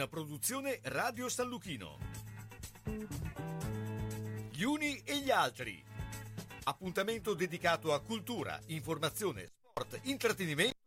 Una produzione Radio San Lucchino. Gli uni e gli altri. Appuntamento dedicato a cultura, informazione, sport, intrattenimento.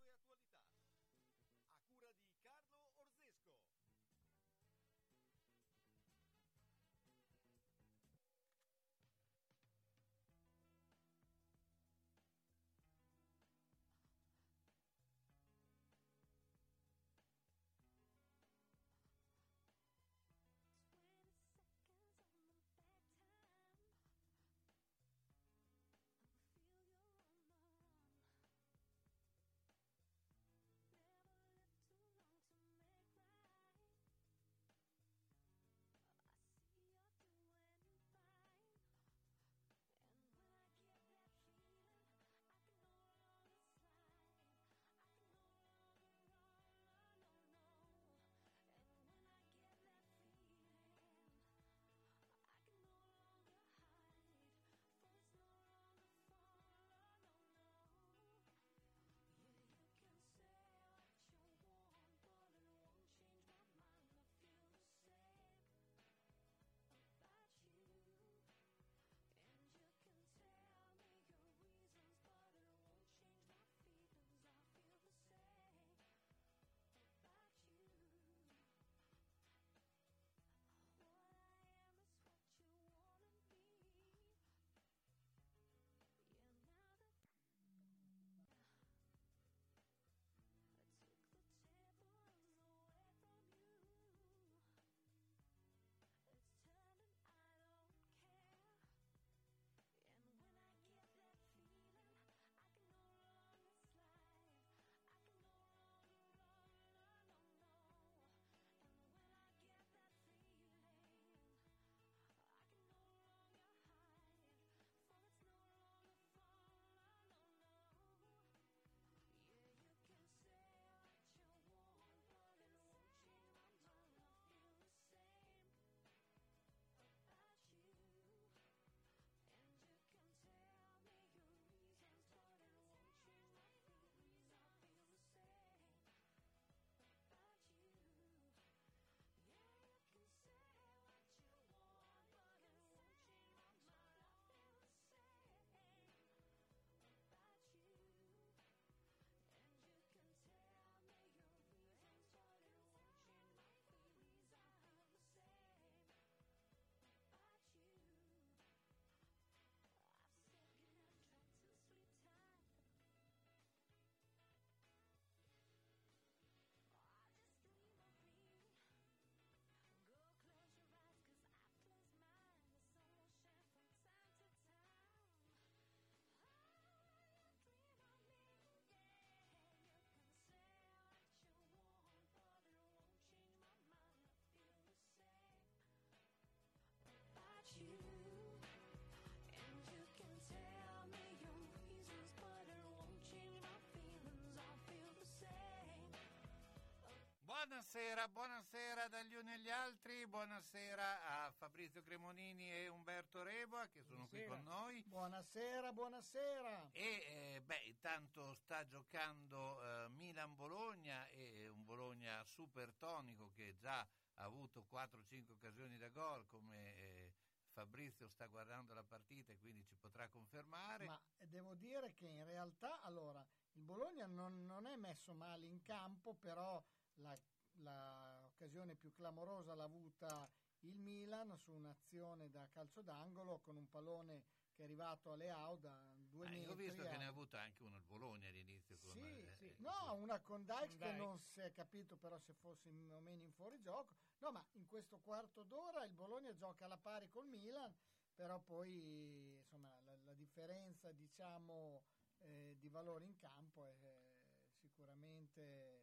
Buonasera, buonasera dagli uni agli altri, buonasera a Fabrizio Cremonini e Umberto Reboa che sono Buonasera. qui con noi. Buonasera, buonasera. E eh, beh, intanto sta giocando eh, Milan-Bologna e un Bologna super tonico che già ha avuto 4-5 occasioni da gol come eh, Fabrizio sta guardando la partita e quindi ci potrà confermare. Ma devo dire che in realtà, allora, il Bologna non, non è messo male in campo, però la, la occasione più clamorosa l'ha avuta il Milan su un'azione da calcio d'angolo con un pallone che è arrivato alle Leao da due Eh, metri. io ho visto a- che ne ha avuto anche uno il Bologna all'inizio. Sì, come- sì. eh, No, una con Dykes Con che non si è capito però se fosse in- o meno in fuorigioco. No, ma in questo quarto d'ora il Bologna gioca alla pari col Milan, però poi insomma la, la differenza diciamo eh, di valore in campo è eh, sicuramente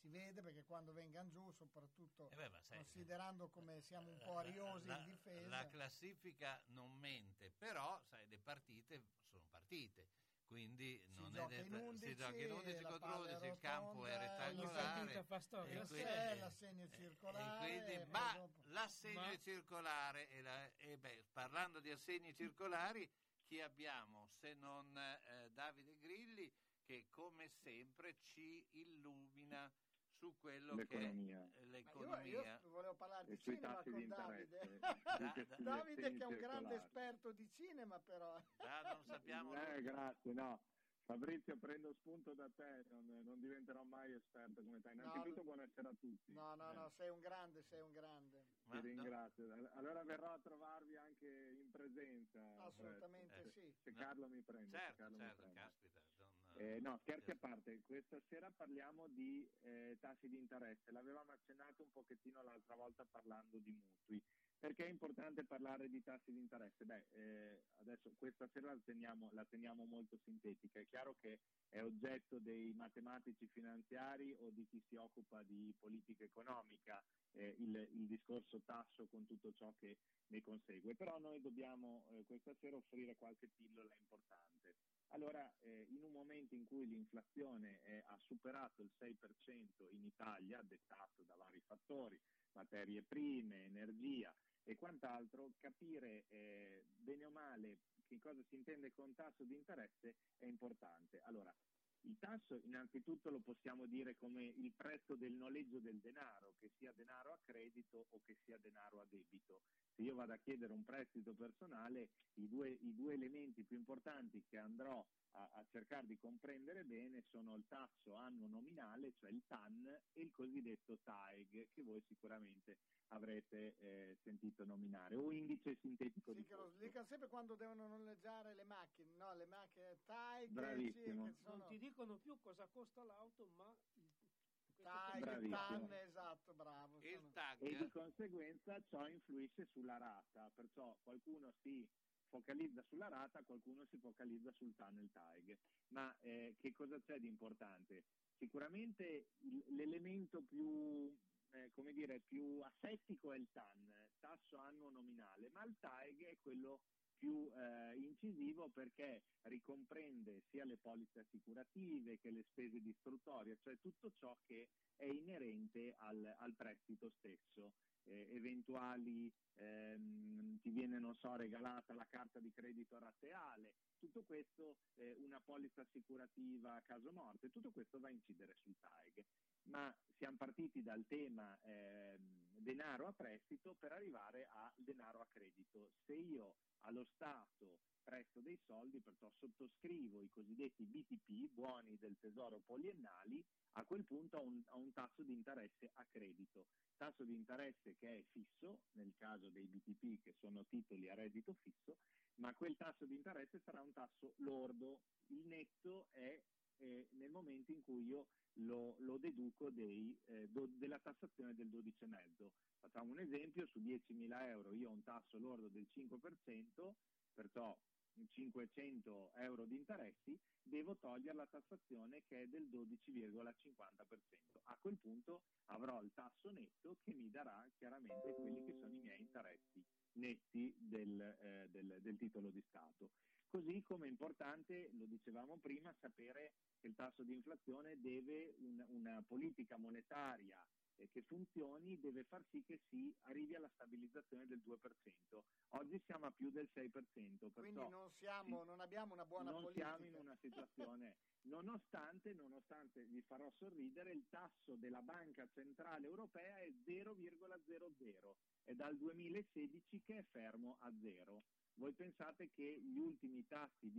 si vede perché quando vengano giù, soprattutto Eh beh, sai, considerando come siamo un po' la- ariosi la, in difesa. La classifica non mente, però sai, le partite sono partite. Quindi Si non gioca è in detto, 11, si gioca in 11 la contro palla è 11, il campo è rettangolare. fa storia. e La quindi- se- l'assegno circolare, e quindi, ma dopo- l'assegno Ma- circolare e, la- e beh, parlando di assegni circolari chi abbiamo se non eh, Davide Grilli che come sempre ci illumina su quello l'economia. che è l'economia. Io, io, volevo parlare di sui cinema tassi con di Davide. interesse. Davide che è un grande esperto di cinema però. Ah, non sappiamo. Eh, grazie, no. Fabrizio, prendo spunto da te, non, non diventerò mai esperto come te. Innanzitutto no, buonasera a tutti. No, no, no, sei un grande, sei un grande. Ti ringrazio. Allora verrò a trovarvi anche in presenza. Assolutamente eh, sì. Se, Carlo mi prende. Certo, Carlo certo, mi prende. caspita. Eh, no, scherzi a parte, questa sera parliamo di eh, tassi di interesse. L'avevamo accennato un pochettino l'altra volta parlando di mutui. Perché è importante parlare di tassi di interesse? Beh, eh, adesso questa sera la teniamo, la teniamo, molto sintetica. È chiaro che è oggetto dei matematici finanziari o di chi si occupa di politica economica eh, il, il, discorso tasso con tutto ciò che ne consegue. Però noi dobbiamo eh, questa sera offrire qualche pillola importante. Allora, eh, in un momento in cui l'inflazione ha superato il 6% in Italia, dettato da vari fattori, materie prime, energia, e quant'altro, capire eh, bene o male che cosa si intende con tasso di interesse è importante. Allora, il tasso innanzitutto lo possiamo dire come il prezzo del noleggio del denaro, che sia denaro a credito o che sia denaro a debito. Se io vado a chiedere un prestito personale, i due, i due elementi più importanti che andrò a, a, cercare di comprendere bene sono il tasso annuo nominale, cioè il TAN, e il cosiddetto TAEG, che voi sicuramente avrete eh, sentito nominare, o indice sintetico sì, di che lo slicano sempre quando devono noleggiare le macchine, no, le macchine TAEG, Bravissimo. Sì, sono... non ti dicono più cosa costa l'auto, ma il TAG, TAN, esatto, bravo. Il tag. E di conseguenza ciò influisce sulla rata, perciò qualcuno si focalizza sulla rata, qualcuno si focalizza sul TAN il TAG. Ma eh, che cosa c'è di importante? Sicuramente l'elemento più, eh, come dire, più asettico è il TAN, tasso annuo nominale, ma il TAG è quello più eh, incisivo perché ricomprende sia le polizze assicurative che le spese di istruttoria, cioè tutto ciò che è inerente al, al prestito stesso. Eh, eventuali, ehm, ti viene, non so, regalata la carta di credito rateale, tutto questo, eh, una polizza assicurativa a caso morte, tutto questo va a incidere sul TAG. Ma siamo partiti dal tema eh, denaro a prestito per arrivare al denaro a credito. Se io allo Stato presto dei soldi, perciò sottoscrivo i cosiddetti BTP, buoni del tesoro poliennali, a quel punto ho un, ho un tasso di interesse a credito. Tasso di interesse che è fisso, nel caso dei BTP che sono titoli a reddito fisso, ma quel tasso di interesse sarà un tasso lordo. Il netto è eh, nel momento in cui io lo, lo deduco dei, eh, do, della tassazione del 12,5. Facciamo un esempio, su 10.000 euro io ho un tasso lordo del 5%, perciò 500 euro di interessi, devo togliere la tassazione che è del 12,50%. A quel punto avrò il tasso netto che mi darà chiaramente quelli che sono i miei interessi netti del, eh, del, del titolo di Stato. Così come è importante, lo dicevamo prima, sapere che il tasso di inflazione deve un, una politica monetaria eh, che funzioni, deve far sì che si arrivi alla stabilizzazione del 2%. Oggi siamo a più del 6%. Perciò, Quindi non, siamo, non abbiamo una buona non politica. siamo in una situazione... Nonostante, nonostante, vi farò sorridere, il tasso della Banca Centrale Europea è 0,00, è dal 2016 che è fermo a zero. Voi pensate che gli ultimi tassi,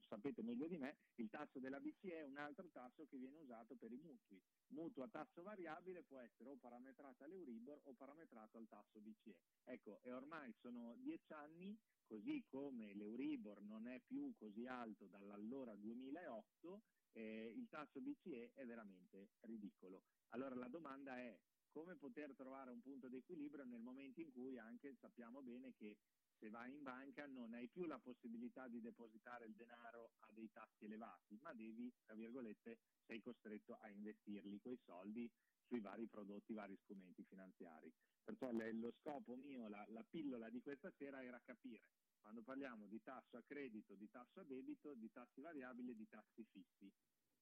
sapete meglio di me, il tasso della BCE è un altro tasso che viene usato per i mutui. Mutuo a tasso variabile può essere o parametrato all'Euribor o parametrato al tasso BCE. Ecco, e ormai sono dieci anni così come l'Euribor non è più così alto dall'allora 2008, eh, il tasso BCE è veramente ridicolo. Allora la domanda è come poter trovare un punto di equilibrio nel momento in cui anche sappiamo bene che se vai in banca non hai più la possibilità di depositare il denaro a dei tassi elevati, ma devi, tra virgolette, sei costretto a investirli quei soldi sui vari prodotti, vari strumenti finanziari. Perciò lo scopo mio, la, la pillola di questa sera era capire quando parliamo di tasso a credito, di tasso a debito, di tassi variabili e di tassi fissi.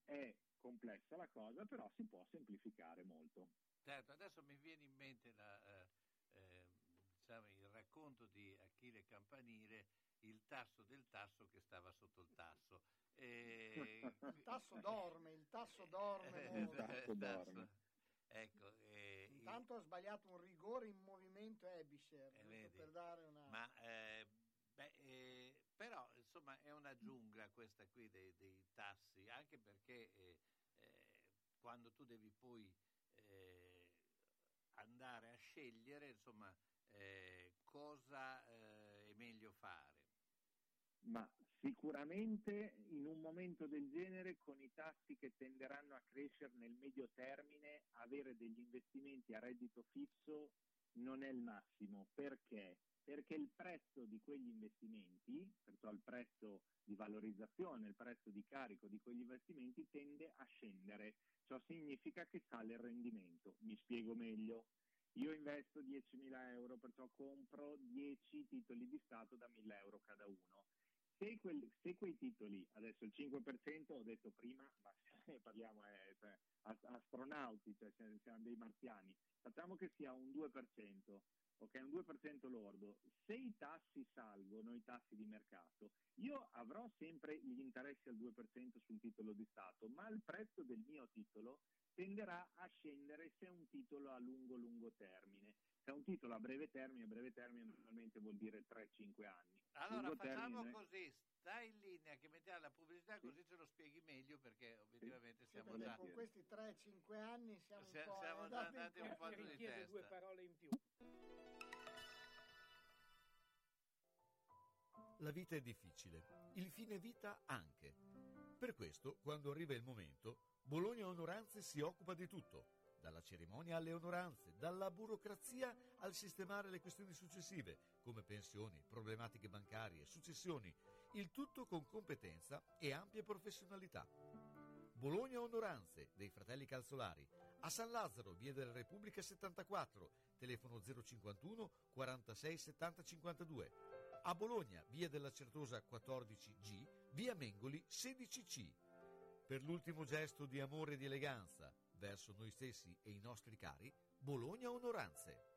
È complessa la cosa, però si può semplificare molto. Certo, adesso mi viene in mente diciamo, il racconto di Achille Campanile, il tasso del tasso che stava sotto il tasso. E... il tasso dorme, il tasso dorme. il tasso dorme. Ecco, eh, Intanto ha sbagliato un rigore in movimento Ebisher, Eh, per dare una... Ma eh, beh, eh, però insomma è una giungla questa qui dei, dei tassi, anche perché eh, eh, quando tu devi poi eh, andare a scegliere, insomma, eh, cosa eh, è meglio fare. Ma sicuramente in un momento del genere, con i tassi che tenderanno a crescere nel medio termine, avere degli investimenti a reddito fisso non è il massimo. Perché? Perché il prezzo di quegli investimenti, perciò il prezzo di valorizzazione, il prezzo di carico di quegli investimenti tende a scendere. Ciò significa che sale il rendimento. Mi spiego meglio. Io investo 10.000 euro, perciò compro 10 titoli di Stato da 1.000 euro cada uno. Se, quel, se, quei titoli, adesso il 5% ho detto prima, ma parliamo eh, cioè, astronauti, cioè siamo dei marziani, facciamo che sia un 2%, ok, un 2% lordo, se i tassi salgono, i tassi di mercato, io avrò sempre gli interessi al 2% sul titolo di Stato, ma il prezzo del mio titolo tenderà a scendere se è un titolo a lungo lungo termine. Se è un titolo a breve termine, a breve termine normalmente vuol dire 3-5 anni. Allora lungo facciamo termine... così, stai in linea che mettiamo la pubblicità Sì. così ce lo spieghi meglio perché obiettivamente Sì, siamo perché già... con questi 3-5 anni siamo un Se- po' siamo andati in andati un po' di richiede due testa. parole in più. La vita è difficile, il fine vita anche. Per questo, quando arriva il momento, Bologna Onoranze si occupa di tutto, dalla cerimonia alle onoranze, dalla burocrazia al sistemare le questioni successive, come pensioni, problematiche bancarie, successioni, il tutto con competenza e ampia professionalità. Bologna Onoranze dei fratelli Calzolari, a San Lazzaro, via della Repubblica 74, telefono 051 46 70 52. A Bologna, via della Certosa 14G, via Mengoli 16C. Per l'ultimo gesto di amore e di eleganza verso noi stessi e i nostri cari, Bologna Onoranze.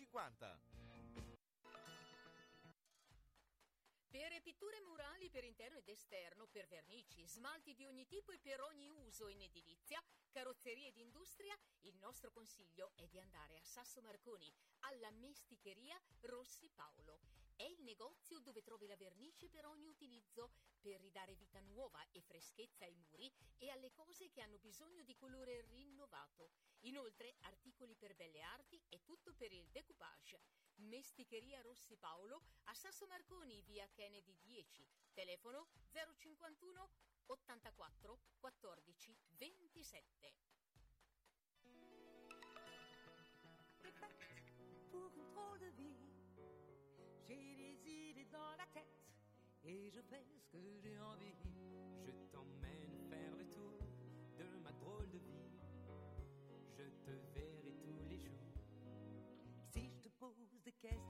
50. Per pitture murali per interno ed esterno, per vernici, smalti di ogni tipo e per ogni uso in edilizia, carrozzerie ed industria, il nostro consiglio è di andare a Sasso Marconi, alla Mesticheria Rossi Paolo. È il negozio dove trovi la vernice per ogni utilizzo, per ridare vita nuova e freschezza ai muri e alle cose che hanno bisogno di colore rinnovato. Inoltre, articoli per belle arti e tutto per il decoupage. Mesticheria Rossi Paolo a Sasso Marconi, via Kennedy 10. Telefono 051 84 14 27. pour une de vie. J'ai des idées dans la tête et je fais ce que j'ai envie. Je t'emmène faire le tour de ma drôle de vie. Je te verrai tous les jours. Si je te pose des questions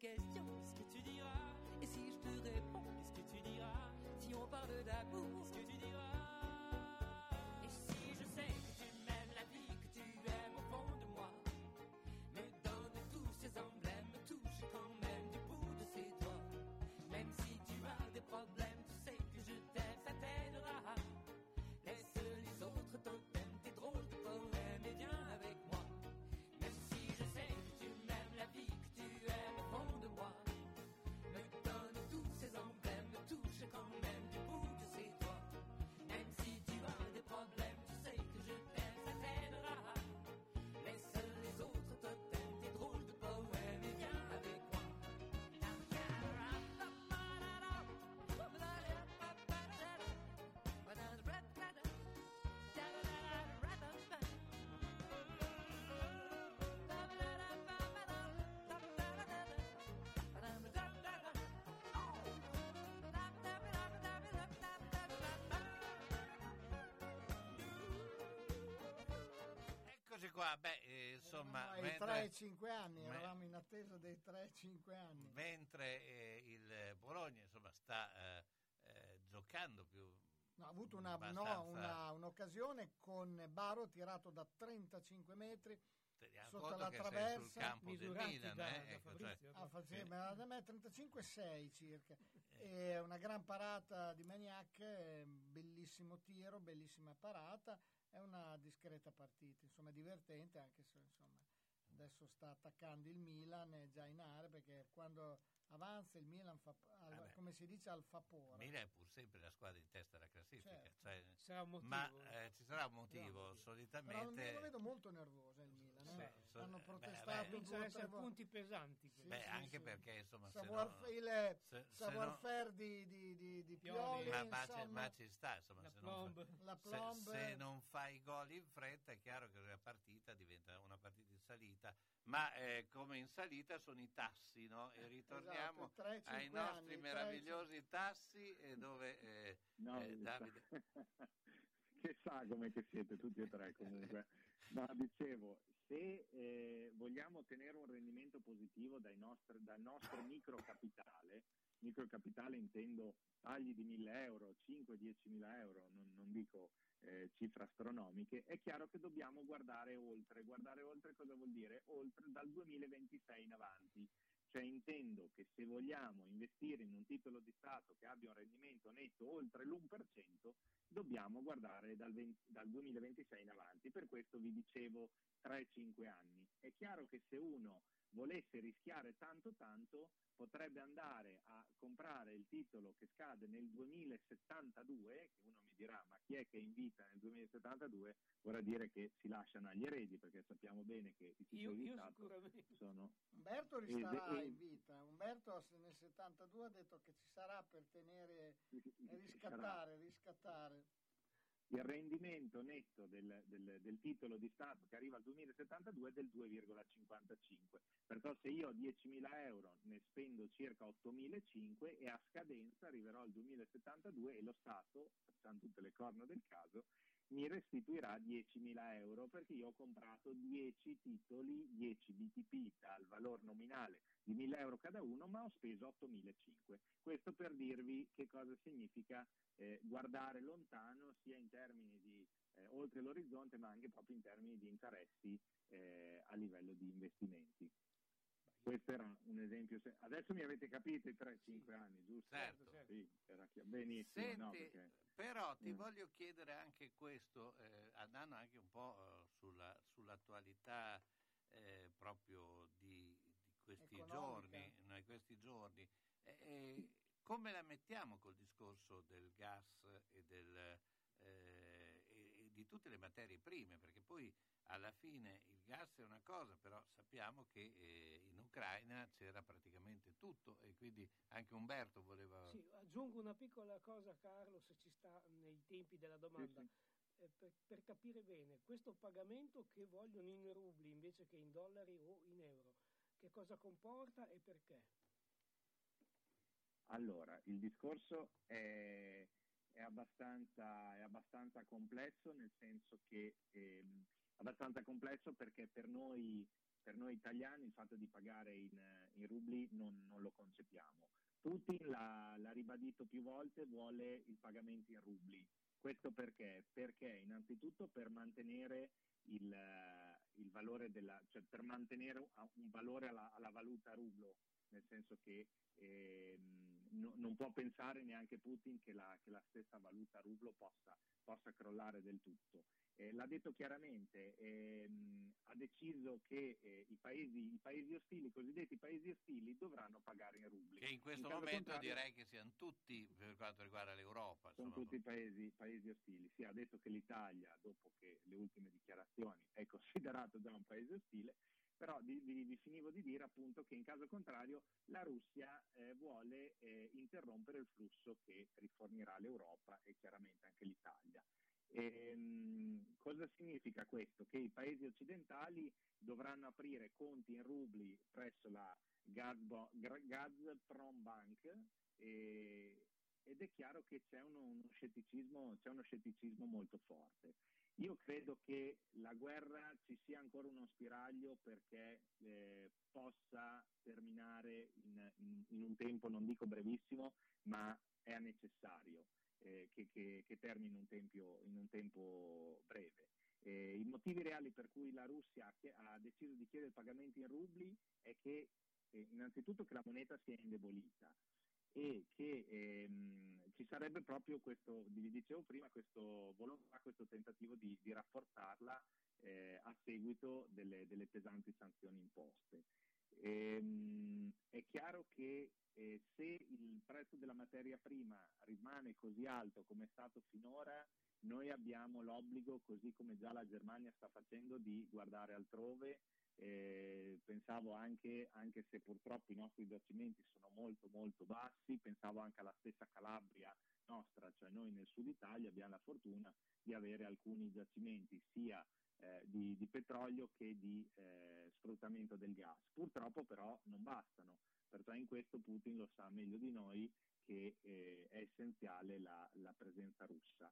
que yo qua, beh, eh, insomma... Mentre- 3 e 5 anni, me- eravamo in attesa dei 3 e 5 anni. mentre eh, il Bologna insomma, sta eh, eh, giocando più No, ha avuto una- no, abbastanza- una- un'occasione con Baro tirato da 35 metri teniamo sotto conto la che sei sul traversa, misurati Milan da- eh, da ecco, cioè, Fabrizio. Ah, fa- sì, Sì. ma da me 35-6 circa. Eh. E una gran parata di Maniac, eh, bellissimo tiro, bellissima parata. È una discreta partita, insomma, divertente, anche se insomma, adesso sta attaccando il Milan, è già in area perché quando avanza il Milan fa, al- Vabbè. come si dice, al vapore. Milan è pur sempre la squadra in testa alla classifica Certo. cioè, Sarà ma eh, ci sarà un motivo motivo. Però solitamente lo vedo molto nervoso il Milan. Eh. Sì, so- Hanno beh, protestato beh, a essere punti pesanti. Sì, beh, sì, anche sì. perché insomma se Savoir, no- il se- se savoir-faire di, di, di, di Pioli. Pioli, ma, ma ci- insomma, ma ci sta insomma La se non, fa- plomb. la se- plomb. se non fai gol in fretta è chiaro che la partita diventa una partita in salita ma eh, come in salita sono i tassi no? e ritorniamo Esatto, tre, ai cinque nostri anni, meravigliosi tassi eh, dove eh, No, eh, Davide che sagome che siete tutti e tre comunque. No, dicevo, se eh, vogliamo ottenere un rendimento positivo nostri- dal nostro microcapitale, microcapitale intendo tagli di 1000 euro, 5-10 mila euro, non, non dico eh, cifre astronomiche, è chiaro che dobbiamo guardare oltre. Guardare oltre cosa vuol dire? Oltre dal 2026 in avanti. Cioè intendo che se vogliamo investire in un titolo di Stato che abbia un rendimento netto oltre l'1%, dobbiamo guardare dal, 20 dal 2026 in avanti. Per questo vi dicevo 3-5 anni. È chiaro che se uno volesse rischiare tanto tanto potrebbe andare a comprare il titolo che scade nel 2072, che uno mi dirà ma chi è che è in vita nel 2072, vorrà dire che si lasciano agli eredi perché sappiamo bene che i Io, titoli di io Stato sicuramente. sono Umberto ristarà e- in vita. Umberto nel 72 ha detto che ci sarà per tenere e riscattare, riscattare. Il rendimento netto del, del- del titolo di Stato che arriva al 2072 è del 2,55. Perciò se io ho 10.000 euro ne spendo circa 8.500 e a scadenza arriverò al 2072 e lo Stato, facciamo tutte le corna del caso, mi restituirà 10.000 euro perché io ho comprato 10 titoli, 10 BTP dal valore nominale di 1.000 euro cada uno, ma ho speso 8.500. Questo per dirvi che cosa significa eh, guardare lontano sia in termini di eh, oltre l'orizzonte ma anche proprio in termini di interessi eh, a livello di investimenti. Questo era un esempio. se- Adesso mi avete capito i 3-5 anni, giusto? Certo. certo. Sì, era chi- benissimo. Senti, no, perché- però ti Mm. voglio chiedere anche questo, eh, andando anche un po' eh, sulla, sull'attualità eh, proprio di, di questi Economica. giorni, no, questi giorni. Eh, eh, come la mettiamo col discorso del gas e, del, eh, tutte le materie prime? Perché poi alla fine il gas è una cosa, però sappiamo che eh, in Ucraina c'era praticamente tutto e quindi anche Umberto voleva... Sì, aggiungo una piccola cosa, Carlo, se ci sta nei tempi della domanda. sì. Eh, per, per capire bene, questo pagamento che vogliono in rubli invece che in dollari o in euro, che cosa comporta e perché? Allora, il discorso è, è abbastanza, è abbastanza complesso, nel senso che ehm, abbastanza complesso perché per noi, per noi italiani il fatto di pagare in, in rubli non, non lo concepiamo. Putin l'ha, l'ha ribadito più volte, vuole il pagamento in rubli. Questo perché? Perché innanzitutto per mantenere il, eh, il valore della, cioè per mantenere un valore alla, alla valuta rublo, nel senso che ehm, no- non può pensare neanche Putin che la, che la stessa valuta rublo possa, possa crollare del tutto. Eh, l'ha detto chiaramente, ehm, ha deciso che eh, i, paesi, i paesi ostili, i cosiddetti paesi ostili, dovranno pagare in rubli. Che in questo caso momento direi che siano tutti per quanto riguarda l'Europa. sono insomma, tutti paesi, paesi ostili. Si ha detto che l'Italia, dopo che le ultime dichiarazioni, è considerato già un paese ostile, però vi, vi- vi finivo di dire appunto che in caso contrario la Russia eh, vuole eh, interrompere il flusso che rifornirà l'Europa e chiaramente anche l'Italia. Ehm, cosa significa questo? Che i paesi occidentali dovranno aprire conti in rubli presso la Gazprom Bank e- ed è chiaro che c'è uno, uno scetticismo, c'è uno scetticismo molto forte. Io credo che la guerra ci sia ancora uno spiraglio perché eh, possa terminare in, in, in, un tempo, non dico brevissimo, ma è necessario eh, che, che, che, termini un tempio, in un tempo breve. Eh, I motivi reali per cui la Russia ha, deciso di chiedere pagamenti in rubli è che eh, innanzitutto che la moneta si è indebolita e che ehm, ci sarebbe proprio questo, vi dicevo prima, questo volontà, questo tentativo di, di rafforzarla eh, a seguito delle, delle, pesanti sanzioni imposte. Ehm, è chiaro che eh, se il prezzo della materia prima rimane così alto come è stato finora, noi abbiamo l'obbligo, così come già la Germania sta facendo, di guardare altrove eh, pensavo anche, anche se purtroppo i nostri giacimenti sono molto molto bassi, pensavo anche alla stessa Calabria nostra, cioè noi nel sud Italia abbiamo la fortuna di avere alcuni giacimenti sia eh, di, di, petrolio che di eh, sfruttamento del gas. Purtroppo però non bastano, perciò in questo Putin lo sa meglio di noi che eh, è essenziale la, la presenza russa.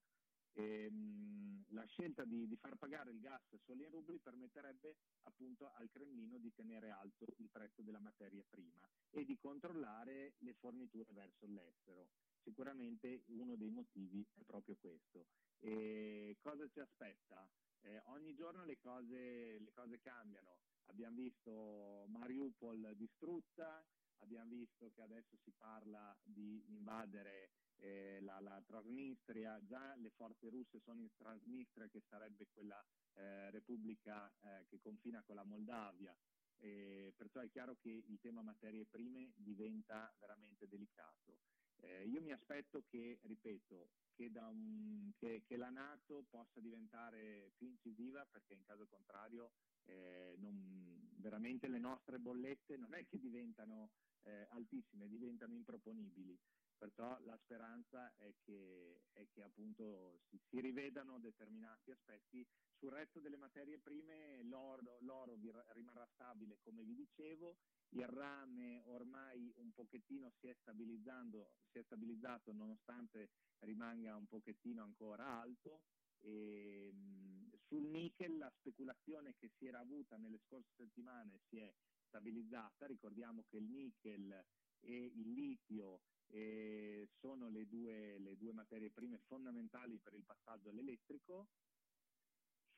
Ehm, la scelta di, di, far pagare il gas solo in rubli permetterebbe appunto al Cremlino di tenere alto il prezzo della materia prima e di controllare le forniture verso l'estero. Sicuramente uno dei motivi è proprio questo. E cosa ci aspetta? Eh, ogni giorno le cose, le cose cambiano. Abbiamo visto Mariupol distrutta, abbiamo visto che adesso si parla di invadere eh, la, la, Transnistria, già le forze russe sono in Transnistria che sarebbe quella eh, repubblica eh, che confina con la Moldavia, perciò è chiaro che il tema materie prime diventa veramente delicato. Eh, io mi aspetto che, ripeto, che, un, che, che, la Nato possa diventare più incisiva perché in caso contrario eh, non, veramente le nostre bollette non è che diventano eh, altissime, diventano improponibili perciò la speranza è che, è che appunto si, si, rivedano determinati aspetti. Sul resto delle materie prime l'oro, l'oro rimarrà stabile come vi dicevo, il rame ormai un pochettino si è, si è stabilizzato nonostante rimanga un pochettino ancora alto. E, mh, sul nickel la speculazione che si era avuta nelle scorse settimane si è stabilizzata, ricordiamo che il nickel e il litio e sono le due, le due materie prime fondamentali per il passaggio all'elettrico.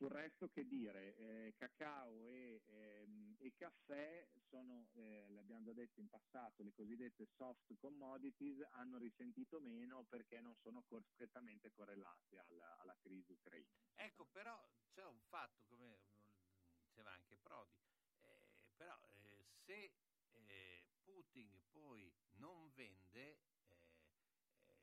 Sul resto che dire, eh, cacao e, ehm, e, caffè sono, eh, l'abbiamo già detto in passato, le cosiddette soft commodities hanno risentito meno perché non sono strettamente correlate alla, alla crisi ucraina. Ecco, però c'è un fatto, come diceva anche Prodi, eh, però eh, se Putin poi non vende, eh, eh,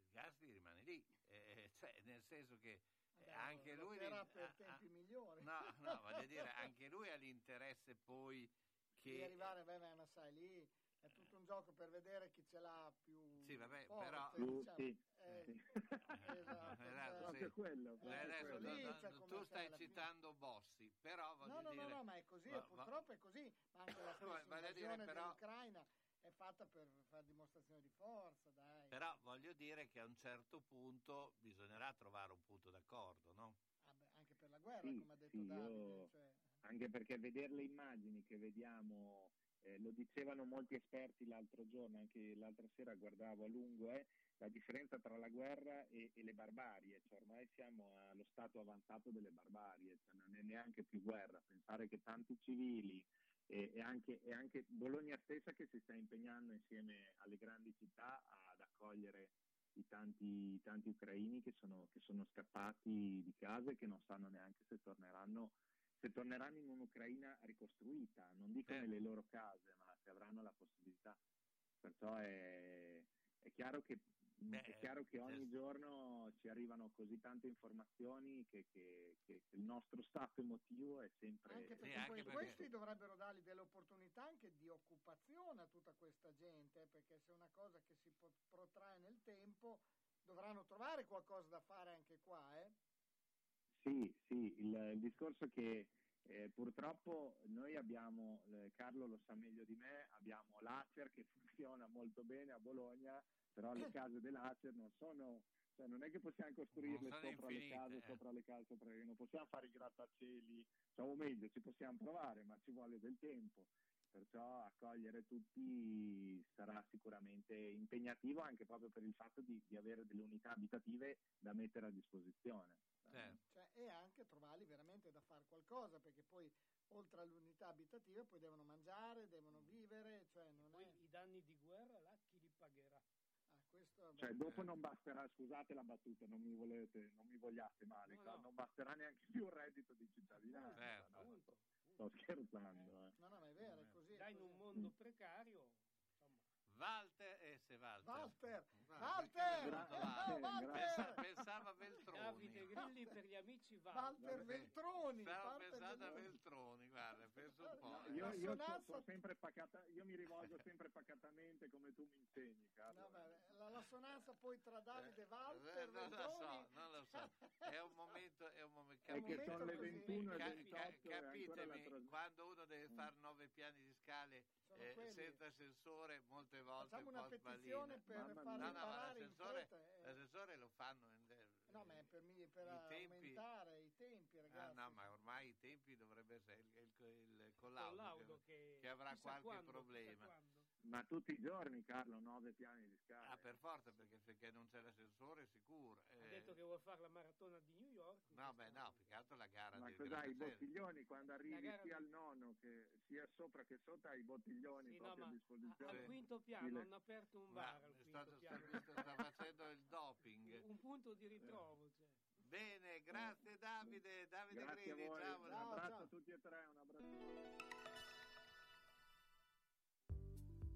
il gas rimane lì, eh, cioè, nel senso che Vabbè, anche lui... Era per tempi migliori. No, no, voglio dire, anche lui ha l'interesse poi che... Di arrivare, beh, ma sai, lì è tutto un gioco per vedere chi ce l'ha più sì, vabbè, forte, però diciamo. sì, eh, sì. esatto, Esatto, cioè, sì. quello, Eh, adesso come tu stai citando Bossi, però voglio No, no, dire... no, no, ma è così, Ma- ma- purtroppo è così, ma anche la stessa Voglio dire, però- dell'Ucraina è fatta per fare dimostrazione di forza, dai. Però voglio dire che a un certo punto bisognerà trovare un punto d'accordo, no? Ah, beh, anche per la guerra, Sì, come ha detto sì, Davide. io- cioè, anche perché vedere le immagini che vediamo, eh, lo dicevano molti esperti l'altro giorno, anche l'altra sera guardavo a lungo, è la differenza tra la guerra e, e le barbarie, cioè ormai siamo allo stato avanzato delle barbarie, cioè non è neanche più guerra, pensare che tanti civili e, e anche, e anche Bologna stessa che si sta impegnando insieme alle grandi città ad accogliere i tanti, i tanti ucraini che sono, che sono scappati di casa e che non sanno neanche se torneranno, se torneranno in un'Ucraina ricostruita, non dico Eh. nelle loro case, ma se avranno la possibilità. Perciò è, è chiaro che Beh, è chiaro che ogni certo. giorno ci arrivano così tante informazioni che, che- che il nostro stato emotivo è sempre... Anche Sì, perché anche poi perché- questi dovrebbero dargli delle opportunità anche di occupazione a tutta questa gente, eh, perché se è una cosa che si protrae nel tempo dovranno trovare qualcosa da fare anche qua, eh? Sì, sì, il, il discorso che eh, purtroppo noi abbiamo, eh, Carlo lo sa meglio di me, abbiamo l'Acer che funziona molto bene a Bologna, però le case dell'Acer non sono Cioè, non è che possiamo costruirle sopra le infinite, case, eh. sopra le case, sopra le... non possiamo fare i grattacieli, cioè, o meglio, ci possiamo provare, ma ci vuole del tempo. Perciò accogliere tutti sarà sicuramente impegnativo anche proprio per il fatto di, di avere delle unità abitative da mettere a disposizione. Certo. Cioè, e anche trovarli veramente da fare qualcosa, perché poi oltre all'unità abitativa poi devono mangiare, devono vivere, cioè non Poi è... i danni di guerra là chi li pagherà? Ah, questo. Cioè, dopo non basterà, scusate la battuta, non mi, volete, non mi vogliate male, No, qua, no. non basterà neanche più il reddito di cittadinanza. Certo. no, sto, sto scherzando. eh. No, no, ma è vero, è così. è Già in così. un mondo precario, Walter e se Walter. Walter! No, Walter! Walter? Walter! Pensa- pensava a Veltroni. Davide Grilli per gli amici Walter. Walter Veltroni! Stavo pensando a Veltroni. Guarda, penso un po'. La Io, io sonanza- pacata, io mi rivolgo sempre pacatamente come tu mi insegni, Carlo. No, vabbè, la, l'assonanza poi tra Davide e Eh, Walter non lo Veltroni... so, non lo so. È un momento, è un momento. È che sono le così. 21 e Ca- 28 ca- la capitemi, quando uno deve fare nove piani di scale eh, senza sensore, molte volte Facciamo un una petizione sballina. per Mamma far. No, no, ma riparare l'ascensore, fretta. eh. l'ascensore lo fanno in, No, ma è per, mi- per i tempi- aumentare i tempi, Ah, ragazzi. no, ma ormai i tempi dovrebbe essere il, il, il collaudo, Collaudo che- che, avrà qualche quando, problema. Ma tutti i giorni, Carlo, nove piani di scale. Ah, per forza, perché finché non c'è l'ascensore sicuro. Ha eh. detto che vuole fare la maratona di New York. No, beh, no, più che altro la gara Ma del cos'hai, i bottiglioni, quando arrivi sia di- al nono che sia sopra che sotto hai i bottiglioni Sì, no, proprio ma a disposizione. al quinto piano Stile- hanno aperto un Ma bar al sta, quinto sta- piano. sta- sta facendo il doping. Un punto di ritrovo. Cioè. Bene, grazie Davide, Davide Grazie voi, ciao. un Ciao, abbraccio ciao. a tutti e tre, un abbraccio.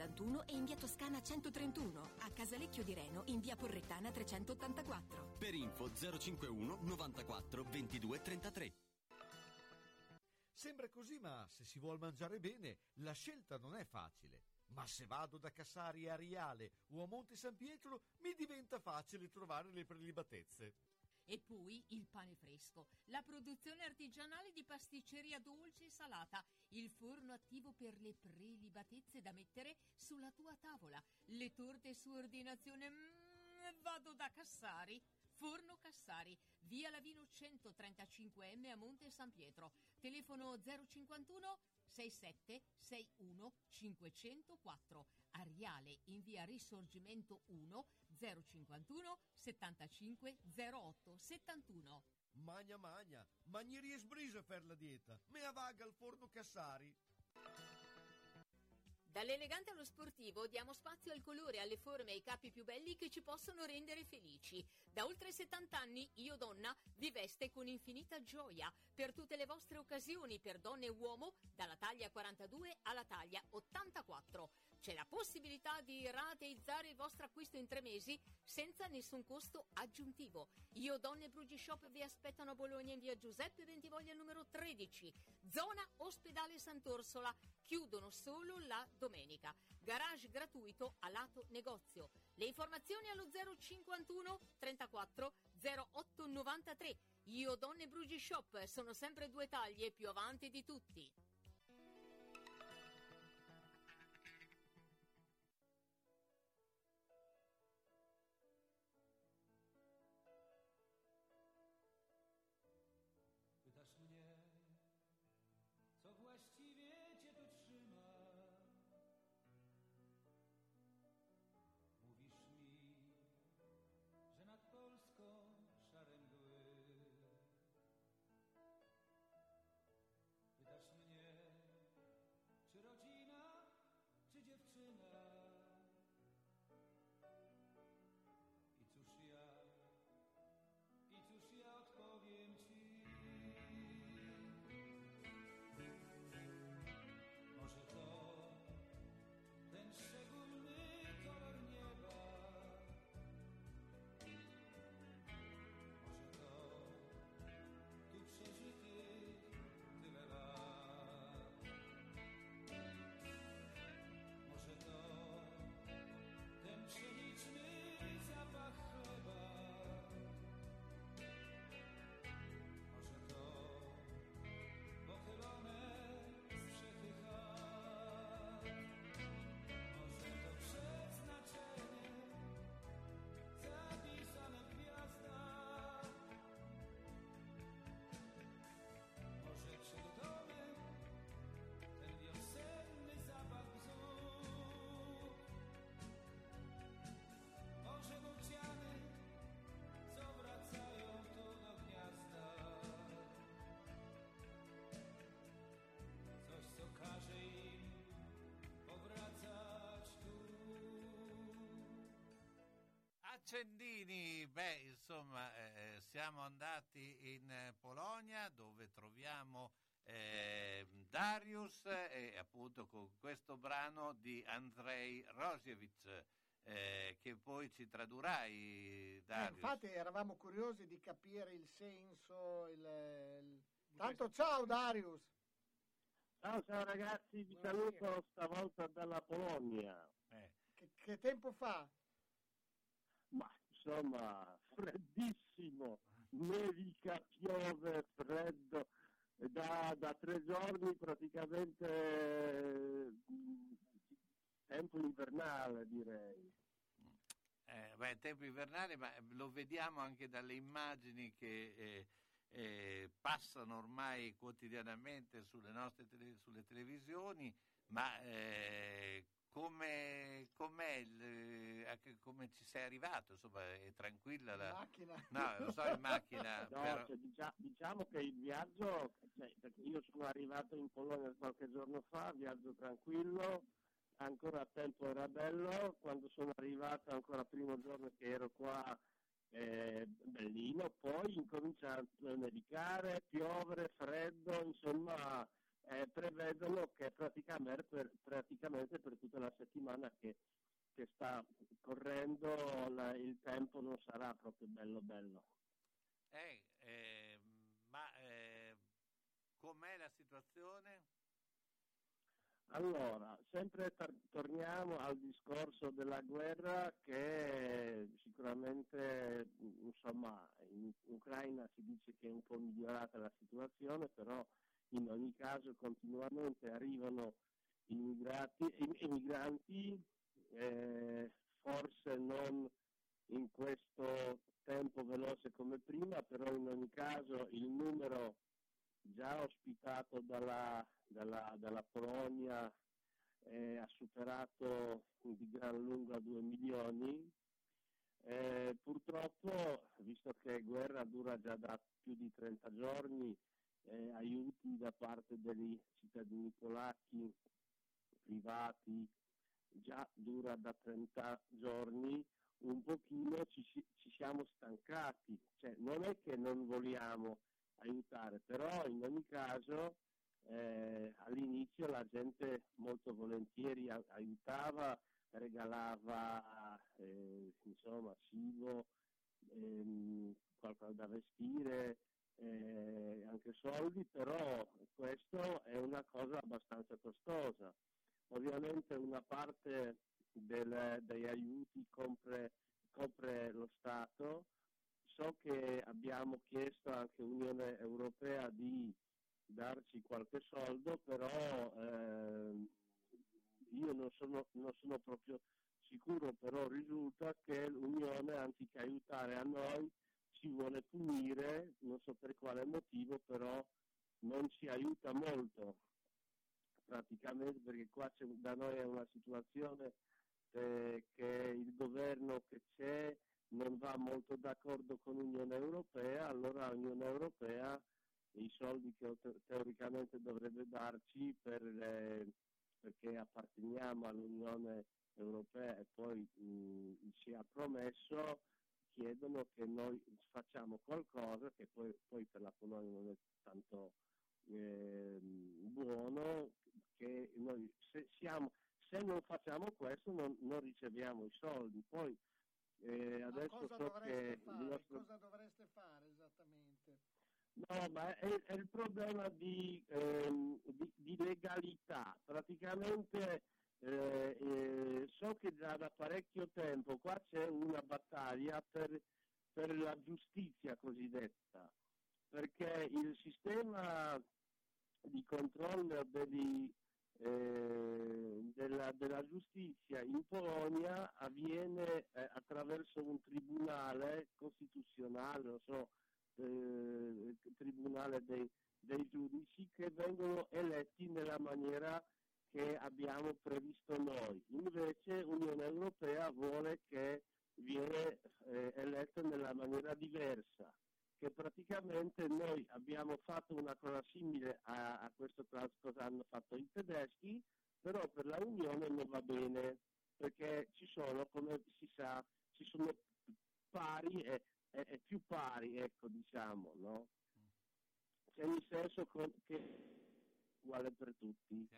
71 e in via Toscana 131, a Casalecchio di Reno in via Porrettana 384. Per info 051 94 22 33. Sembra così, ma se si vuol mangiare bene, la scelta non è facile. Ma se vado da Cassari a Riale o a Monte San Pietro, mi diventa facile trovare le prelibatezze. E poi il pane fresco, la produzione artigianale di pasticceria dolce e salata, il forno attivo per le prelibatezze da mettere sulla tua tavola, le torte su ordinazione. Mm, vado da Cassari. Forno Cassari, via Lavino 135M a Monte San Pietro. Telefono 051 67 61 504. A Riale in via Risorgimento 1 051 75 08 71. Magna magna, magnerie sbrisa per la dieta. Me avaga al forno Cassari. Dall'elegante allo sportivo diamo spazio al colore, alle forme e ai capi più belli che ci possono rendere felici. Da oltre 70 anni Io Donna vi veste con infinita gioia per tutte le vostre occasioni per donne e uomo dalla taglia 42 alla taglia 84. C'è la possibilità di rateizzare il vostro acquisto in tre mesi senza nessun costo aggiuntivo. Io Donne Brugi Shop vi aspettano a Bologna in via Giuseppe Bentivoglia numero 13, zona Ospedale Sant'Orsola. Chiudono solo la domenica. Garage gratuito a lato negozio. Le informazioni allo 051 34 08 93. Io Donne Brugi Shop sono sempre due taglie più avanti di tutti. Accendini, beh, insomma, eh, siamo andati in eh, Polonia dove troviamo eh, Darius e appunto con questo brano di Andrei Rosiewicz eh, che poi ci tradurai, Eh, Darius. infatti eravamo curiosi di capire il senso. Il, il- Tanto ciao Darius! Ciao, ciao ragazzi, vi saluto stavolta dalla Polonia. Eh, Che, che tempo fa? Ma insomma, freddissimo, nevica, piove, freddo. Da, da tre giorni praticamente eh, tempo invernale direi. Eh, beh, tempo invernale, ma lo vediamo anche dalle immagini che eh, eh, passano ormai quotidianamente sulle nostre tele- sulle televisioni, ma eh, come, il- eh, come ci sei arrivato? Insomma, è tranquilla la... Macchina? No, lo so in macchina, No, però... cioè, dicia- diciamo che il viaggio, cioè, perché io sono arrivato in Polonia qualche giorno fa, viaggio tranquillo, ancora a tempo era bello, quando sono arrivato ancora primo giorno che ero qua, eh, bellino, poi incominciato a nevicare, piovere, freddo, insomma eh, prevedono che praticamente per, praticamente per tutta la settimana che, che sta correndo la- il tempo non sarà proprio bello bello. Eh, eh, ma com'è la situazione? Allora, sempre tor- torniamo al discorso della guerra che sicuramente insomma in Ucraina si dice che è un po' migliorata la situazione, però in ogni caso continuamente arrivano immigrati, im- immigranti, eh, forse non in questo tempo veloce come prima, però in ogni caso il numero già ospitato dalla, dalla, dalla Polonia eh, ha superato di gran lunga 2 milioni. Eh, purtroppo, visto che guerra dura già da più di 30 giorni, eh, aiuti da parte dei cittadini polacchi privati. Già dura da 30 giorni, un pochino ci, ci siamo stancati, cioè non è che non vogliamo aiutare, però in ogni caso eh, all'inizio la gente molto volentieri a- aiutava, regalava eh, insomma cibo, ehm, qualcosa da vestire, eh, anche soldi, però questo è una cosa abbastanza costosa. Ovviamente una parte del- degli aiuti compre, copre lo Stato, so che abbiamo chiesto anche Unione Europea di darci qualche soldo, però ehm, io non sono, non sono proprio sicuro, però risulta che l'Unione, anziché aiutare a noi, ci vuole punire, non so per quale motivo, però non ci aiuta molto praticamente perché qua da noi è una situazione eh, che il governo che c'è non va molto d'accordo con l'Unione Europea, allora l'Unione Europea i soldi che te- teoricamente dovrebbe darci per, le- perché apparteniamo all'Unione Europea e poi mh, ci ha promesso, chiedono che noi facciamo qualcosa che poi, poi per la Polonia non è tanto ehm, buono, che noi se, siamo, se non facciamo questo non, non riceviamo i soldi. Poi eh, adesso cosa so che dovreste fare? nostro... Cosa dovreste fare esattamente? No, ma è, è il problema di, ehm, di- di legalità. Praticamente eh, eh, so che già da parecchio tempo qua c'è una battaglia per, per la giustizia cosiddetta, perché il sistema di controllo degli, eh, della, della giustizia in Polonia avviene eh, attraverso un tribunale costituzionale, non so, eh, tribunale dei, dei giudici che vengono eletti nella maniera che abbiamo previsto noi. Invece l'Unione Europea vuole che viene eh, eletto nella maniera diversa, che praticamente noi abbiamo fatto una cosa simile a, a questo cosa hanno fatto i tedeschi, però per la Unione non va bene, perché ci sono, come si sa, ci sono pari, è, è- è più pari, ecco, diciamo, no? Cioè, nel senso che uguale per tutti.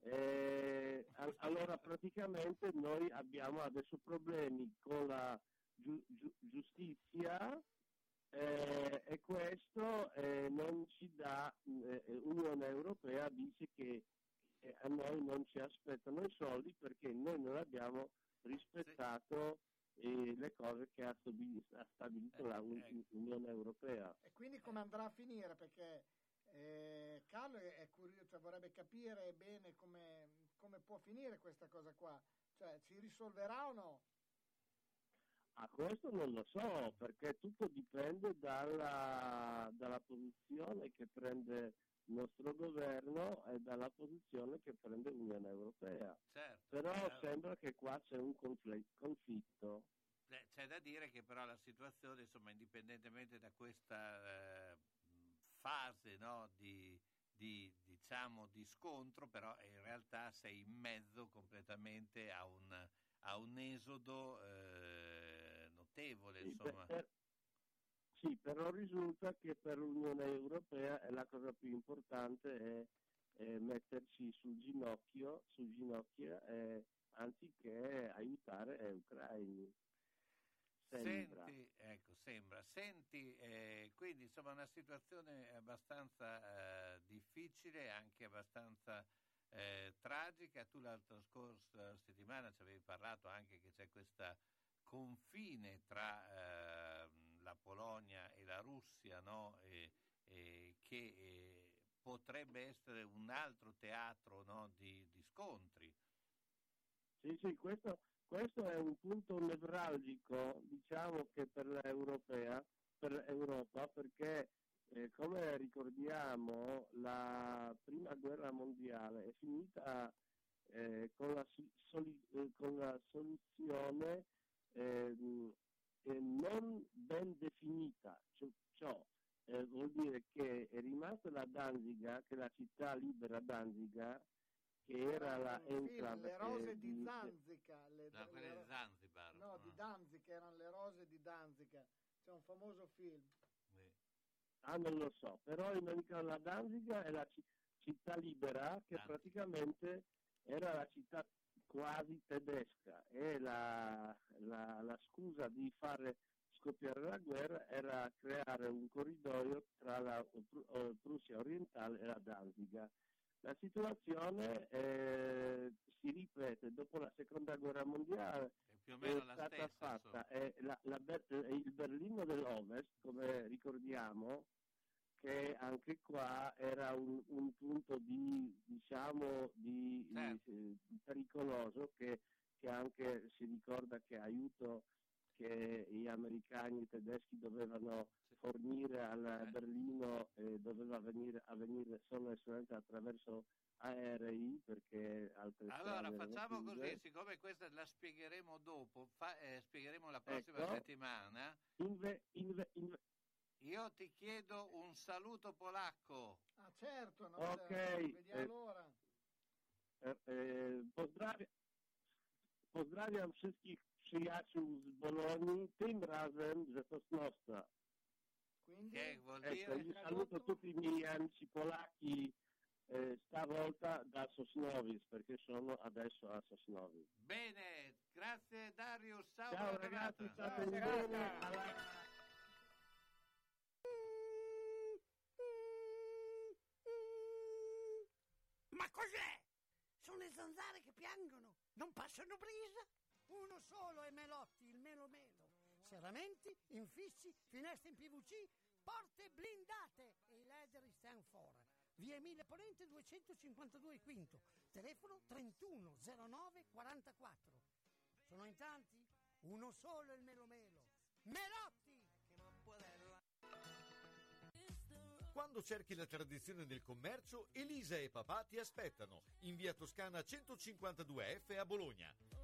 Eh, al- allora praticamente noi abbiamo adesso problemi con la giu- giu- giustizia eh, e questo eh, non ci dà, eh, eh, Unione Europea dice che eh, a noi non ci aspettano i soldi perché noi non abbiamo rispettato eh, le cose che ha, stabi- ha stabilito la Un- ecco. Unione Europea. E quindi come andrà a finire? Perché eh, Carlo è curioso, cioè vorrebbe capire bene come, come può finire questa cosa qua. Cioè, si risolverà o no? A questo non lo so, perché tutto dipende dalla, dalla posizione che prende il nostro governo e dalla posizione che prende l'Unione Europea. Certo, Però certo. sembra che qua c'è un confl- conflitto. Eh, C'è da dire che però la situazione, insomma, indipendentemente da questa eh, fase no, di, di, diciamo, di scontro, però in realtà sei in mezzo completamente a un, a un esodo eh, notevole, Sì, per- sì, però risulta che per l'Unione Europea la cosa più importante è, è metterci sul ginocchio, sul ginocchio eh, anziché aiutare gli ucraini. Sembra. Senti, ecco, sembra. Senti, eh, quindi insomma una situazione abbastanza eh, difficile, anche abbastanza eh, tragica. Tu l'altra scorsa settimana ci avevi parlato anche che c'è questa confine tra ehm, la Polonia e la Russia, no? E- e che eh, potrebbe essere un altro teatro no? di, di scontri. Sì, sì, questo, questo è un punto nevralgico, diciamo che per l'Europea, per Europa, perché eh, come ricordiamo la prima guerra mondiale è finita eh, con, la, soli- eh, con la soluzione eh, non ben definita, ciò, ciò, eh, vuol dire che è rimasta la Danziga, che è la città libera Danziga, che era la enclave le rose di Zanzica. Le, No, quella le di Zanzibar. No, di Danzica, erano le rose di Danzica. C'è un famoso film. Ah, non lo so, però in ogni caso la Danziga è la ci- città libera che Danzica. praticamente era la città quasi tedesca e la, la- la scusa di fare scoppiare la guerra era creare un corridoio tra la Pru- Prussia orientale e la Danziga. La situazione eh, si ripete dopo la seconda guerra mondiale È più o meno è la stata stessa. fatta è la- la Ber- eh, il Berlino dell'Ovest, come ricordiamo, che anche qua era un, un punto di, diciamo, di, Certo. eh, pericoloso che, che anche si ricorda che aiuto che gli americani e i tedeschi dovevano fornire al Eh. Berlino eh, doveva venire, avvenire solo e solamente attraverso aerei perché altre Allora facciamo così, siccome questa la spiegheremo dopo, fa- eh, spiegheremo la prossima Ecco. settimana, Inve- inve- inve- io ti chiedo un saluto polacco. Ah, certo, no, Ok, vediamo eh, allora. E, e, pozdrawiam, pozdrawiam wszystkich przyjaciół z Bolonii, tym razem ze Sosnowca. Quindi, Che vuol Ecco, dire? saluto tutti i miei amici polacchi eh, stavolta da Sosnovis, perché sono adesso a Sosnovis. Bene, grazie Darius, ciao, Ciao ragazzi, state bene. alla- Ma cos'è? Sono le zanzare che piangono, non passano brisa. Uno solo è Melotti, il Melo Melo. Serramenti, infissi, finestre in PVC, porte blindate e i leder stand for. Via Emile Ponente 252 Quinto, telefono 3109 44. Sono in tanti? Uno solo è il Melo Melo. Melotti! Quando cerchi la tradizione del commercio, Elisa e papà ti aspettano in via Toscana 152F a Bologna.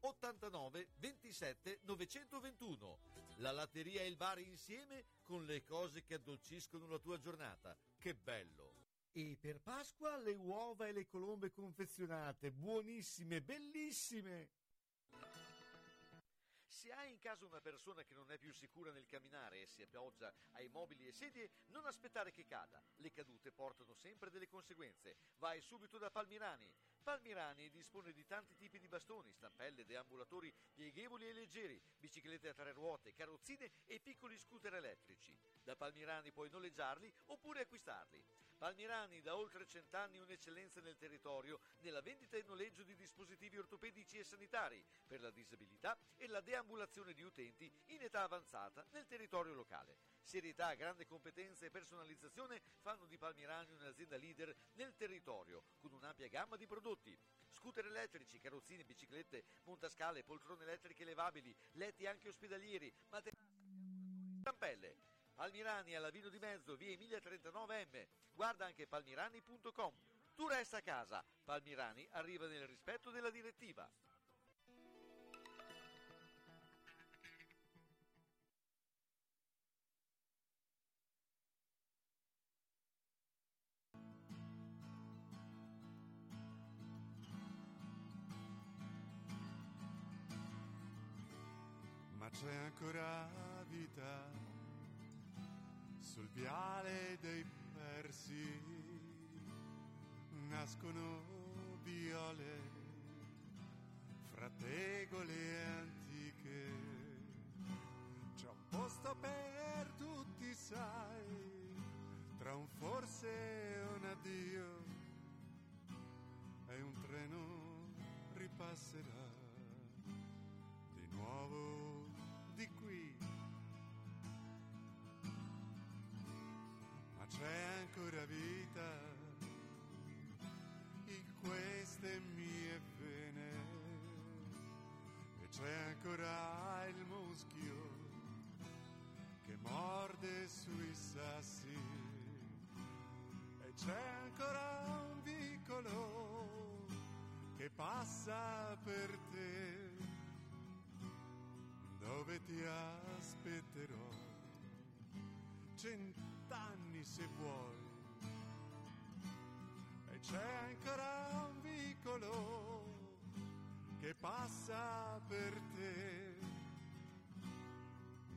89 27 921. La latteria e il bar insieme con le cose che addolciscono la tua giornata. Che bello! E per Pasqua le uova e le colombe confezionate, buonissime, bellissime! Se hai in casa una persona che non è più sicura nel camminare e si appoggia ai mobili e sedie, non aspettare che cada. Le cadute portano sempre delle conseguenze. Vai subito da Palmirani. Palmirani dispone di tanti tipi di bastoni, stampelle, deambulatori pieghevoli e leggeri, biciclette a tre ruote, carrozzine e piccoli scooter elettrici. Da Palmirani puoi noleggiarli oppure acquistarli. Palmirani da oltre cent'anni un'eccellenza nel territorio nella vendita e noleggio di dispositivi ortopedici e sanitari per la disabilità e la deambulazione di utenti in età avanzata nel territorio locale. Serietà, grande competenza e personalizzazione fanno di Palmirani un'azienda leader nel territorio con un'ampia gamma di prodotti. Scooter elettrici, carrozzine, biciclette, montascale, poltrone elettriche levabili, letti anche ospedalieri, materassi, stampelle. Palmirani alla Vino di Mezzo, via Emilia 39M. Guarda anche palmirani.com. Tu resta a casa. Palmirani arriva nel rispetto della direttiva. C'è ancora un vicolo che passa per te. Dove ti aspetterò? Cent'anni se vuoi. E c'è ancora un vicolo che passa per te.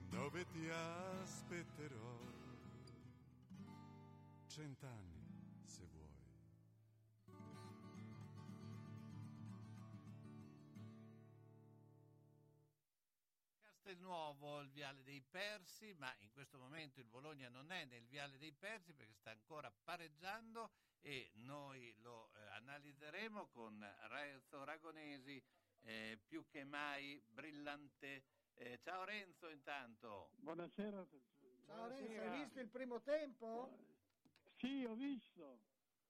Dove ti aspetterò? Cent'anni Castelnuovo, il Viale dei Persi, ma in questo momento il Bologna non è nel Viale dei Persi perché sta ancora pareggiando e noi lo eh, analizzeremo con Renzo Ragonesi, eh, più che mai brillante. Eh, ciao Renzo intanto. Buonasera. Ciao Renzo, hai visto il primo tempo? Sì, ho visto.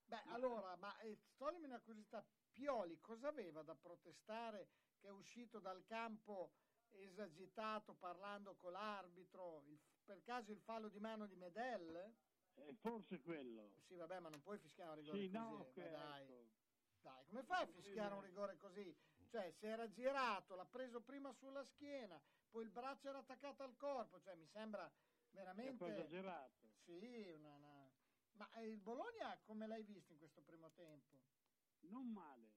Beh, allora, ma eh, toglimi una curiosità. Pioli cosa aveva da protestare che è uscito dal campo esagitato parlando con l'arbitro? Il- per caso il fallo di mano di Medel? Eh, forse quello. Sì, vabbè, ma non puoi fischiare un rigore Sì, così. no, ma che- dai. ecco. Dai, come fai a fischiare un rigore così? Cioè, si era girato, l'ha preso prima sulla schiena, poi il braccio era attaccato al corpo, cioè mi sembra veramente... po' esagerato. Sì, una, una- Ma eh, il Bologna come l'hai visto in questo primo tempo? Non male.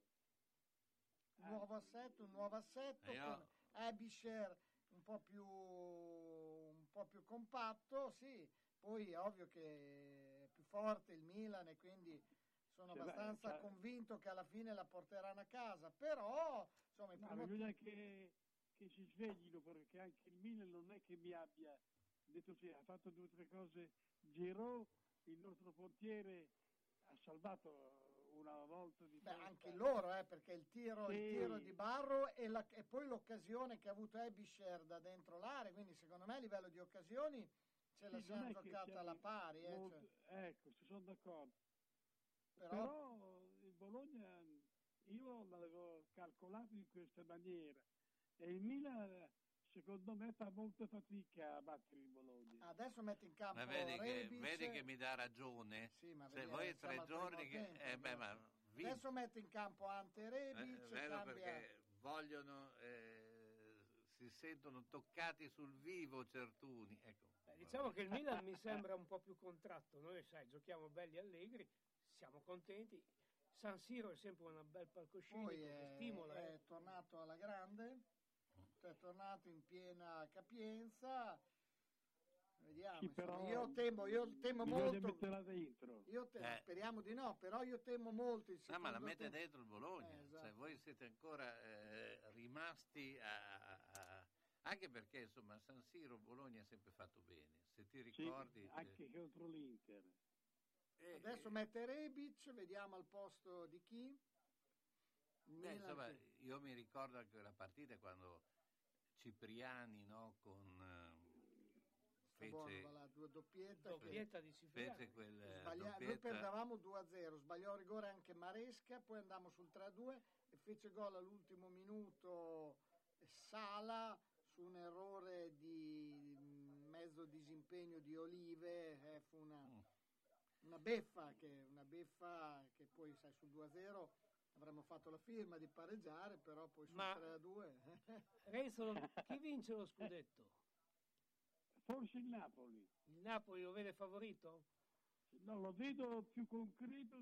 Un nuovo assetto, un nuovo assetto Eh, io- con Abisher un po' più un po' più compatto, sì. Poi è ovvio che è più forte il Milan e quindi sono Sì, beh, abbastanza cioè- convinto che alla fine la porteranno a casa, però insomma No, primo bisogna che, che si sveglino perché anche il Milan non è che mi abbia detto sì, ha fatto due o tre cose. Giro, il nostro portiere, ha salvato una volta di Beh, testa. anche loro, eh, perché il tiro, il Sì. tiro di Barro e, la- e poi l'occasione che ha avuto Abisher da dentro l'area, quindi secondo me a livello di occasioni ce la Sì, siamo è che giocata siamo alla pari. Eh, molto- cioè. Ecco, ci sono d'accordo. Però- Però... il Bologna io l'avevo calcolato in questa maniera e il Milan secondo me fa molta fatica a battere il Bologna. Adesso mette in campo Ma vedi che, Rebic. vedi che mi dà ragione? Sì, ma Se voi eh, tre giorni che... tempo, eh, beh, ma vi- Adesso mette in campo Ante Rebic, eh, vero cambia... perché vogliono, eh, si sentono toccati sul vivo certuni. Ecco. Beh, diciamo che il Milan mi sembra un po' più contratto. Noi, sai, giochiamo belli e allegri, siamo contenti. San Siro è sempre un bel palcoscenico Poi che è, stimola. eh. è tornato alla grande, è tornato in piena capienza. Vediamo, Sì, insomma, però io temo, io temo molto. Io te- Eh. Speriamo di no, però io temo molto il No, ma la mette tempo. dentro il Bologna, Eh, esatto. cioè, voi siete ancora eh, rimasti a, a- a- Anche perché insomma San Siro Bologna ha sempre fatto bene, se ti Sì, ricordi... eh, anche contro l'Inter. eh, Adesso mette Rebic, vediamo al posto di chi. Beh, insomma, che- io mi ricordo anche la partita quando Cipriani no, con, eh, buono, fece, va là, due doppietta. Doppietta di Cipriani. fece quel eh, Sbaglia- Noi doppietta- perdevamo 2-0, sbagliò rigore anche Maresca, poi andammo sul 3-2 e fece gol all'ultimo minuto Sala su un errore di mm, mezzo disimpegno di Olive, eh, fu una, Mm. una beffa che, una beffa che poi sai sul 2-0 avremmo fatto la firma di pareggiare, però poi sul Ma- 3-2 Renzo, chi vince lo scudetto? Forse il Napoli. Il Napoli lo vede favorito? No, lo vedo più concreto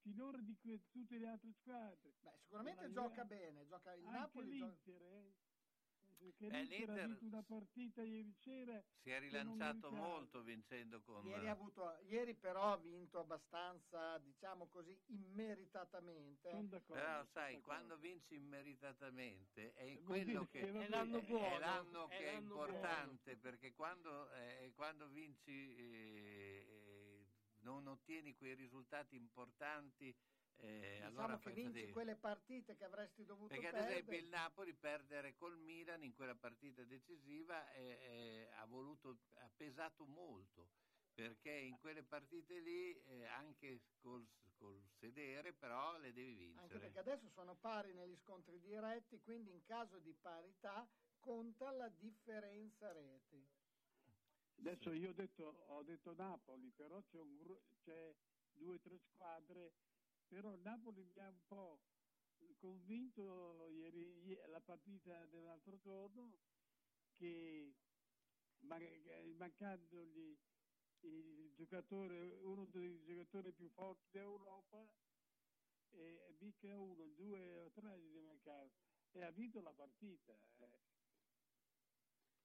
finora di que- tutte le altre squadre. Beh, sicuramente gioca bene, gioca il Anche Napoli l'Inter, eh? Perché Beh, l'Inter, ha vinto una partita ieri sera. si è che rilanciato molto vincendo con... Ieri, ha avuto, ieri però ha vinto abbastanza, diciamo così, immeritatamente. Però sai, d'accordo. quando vinci immeritatamente è Vuol quello dire che che È l'anno buono. è l'anno è che è l'anno importante perché quando, eh, quando vinci eh, eh, non ottieni quei risultati importanti eh, diciamo allora che vinci fatica. quelle partite che avresti dovuto perché ad perdere. esempio il Napoli perdere col Milan in quella partita decisiva eh, eh, ha, voluto, ha pesato molto perché in quelle partite lì eh, anche col, col sedere però le devi vincere Anche perché adesso sono pari negli scontri diretti, quindi in caso di parità conta la differenza reti. Adesso io ho detto, ho detto Napoli, però c'è, un c'è due o tre squadre, però il Napoli mi ha un po' convinto ieri, ie- la partita dell'altro giorno che che mancandogli il giocatore, uno dei giocatori più forti d'Europa, e mica uno, due o tre gli mancava e ha vinto la partita. eh.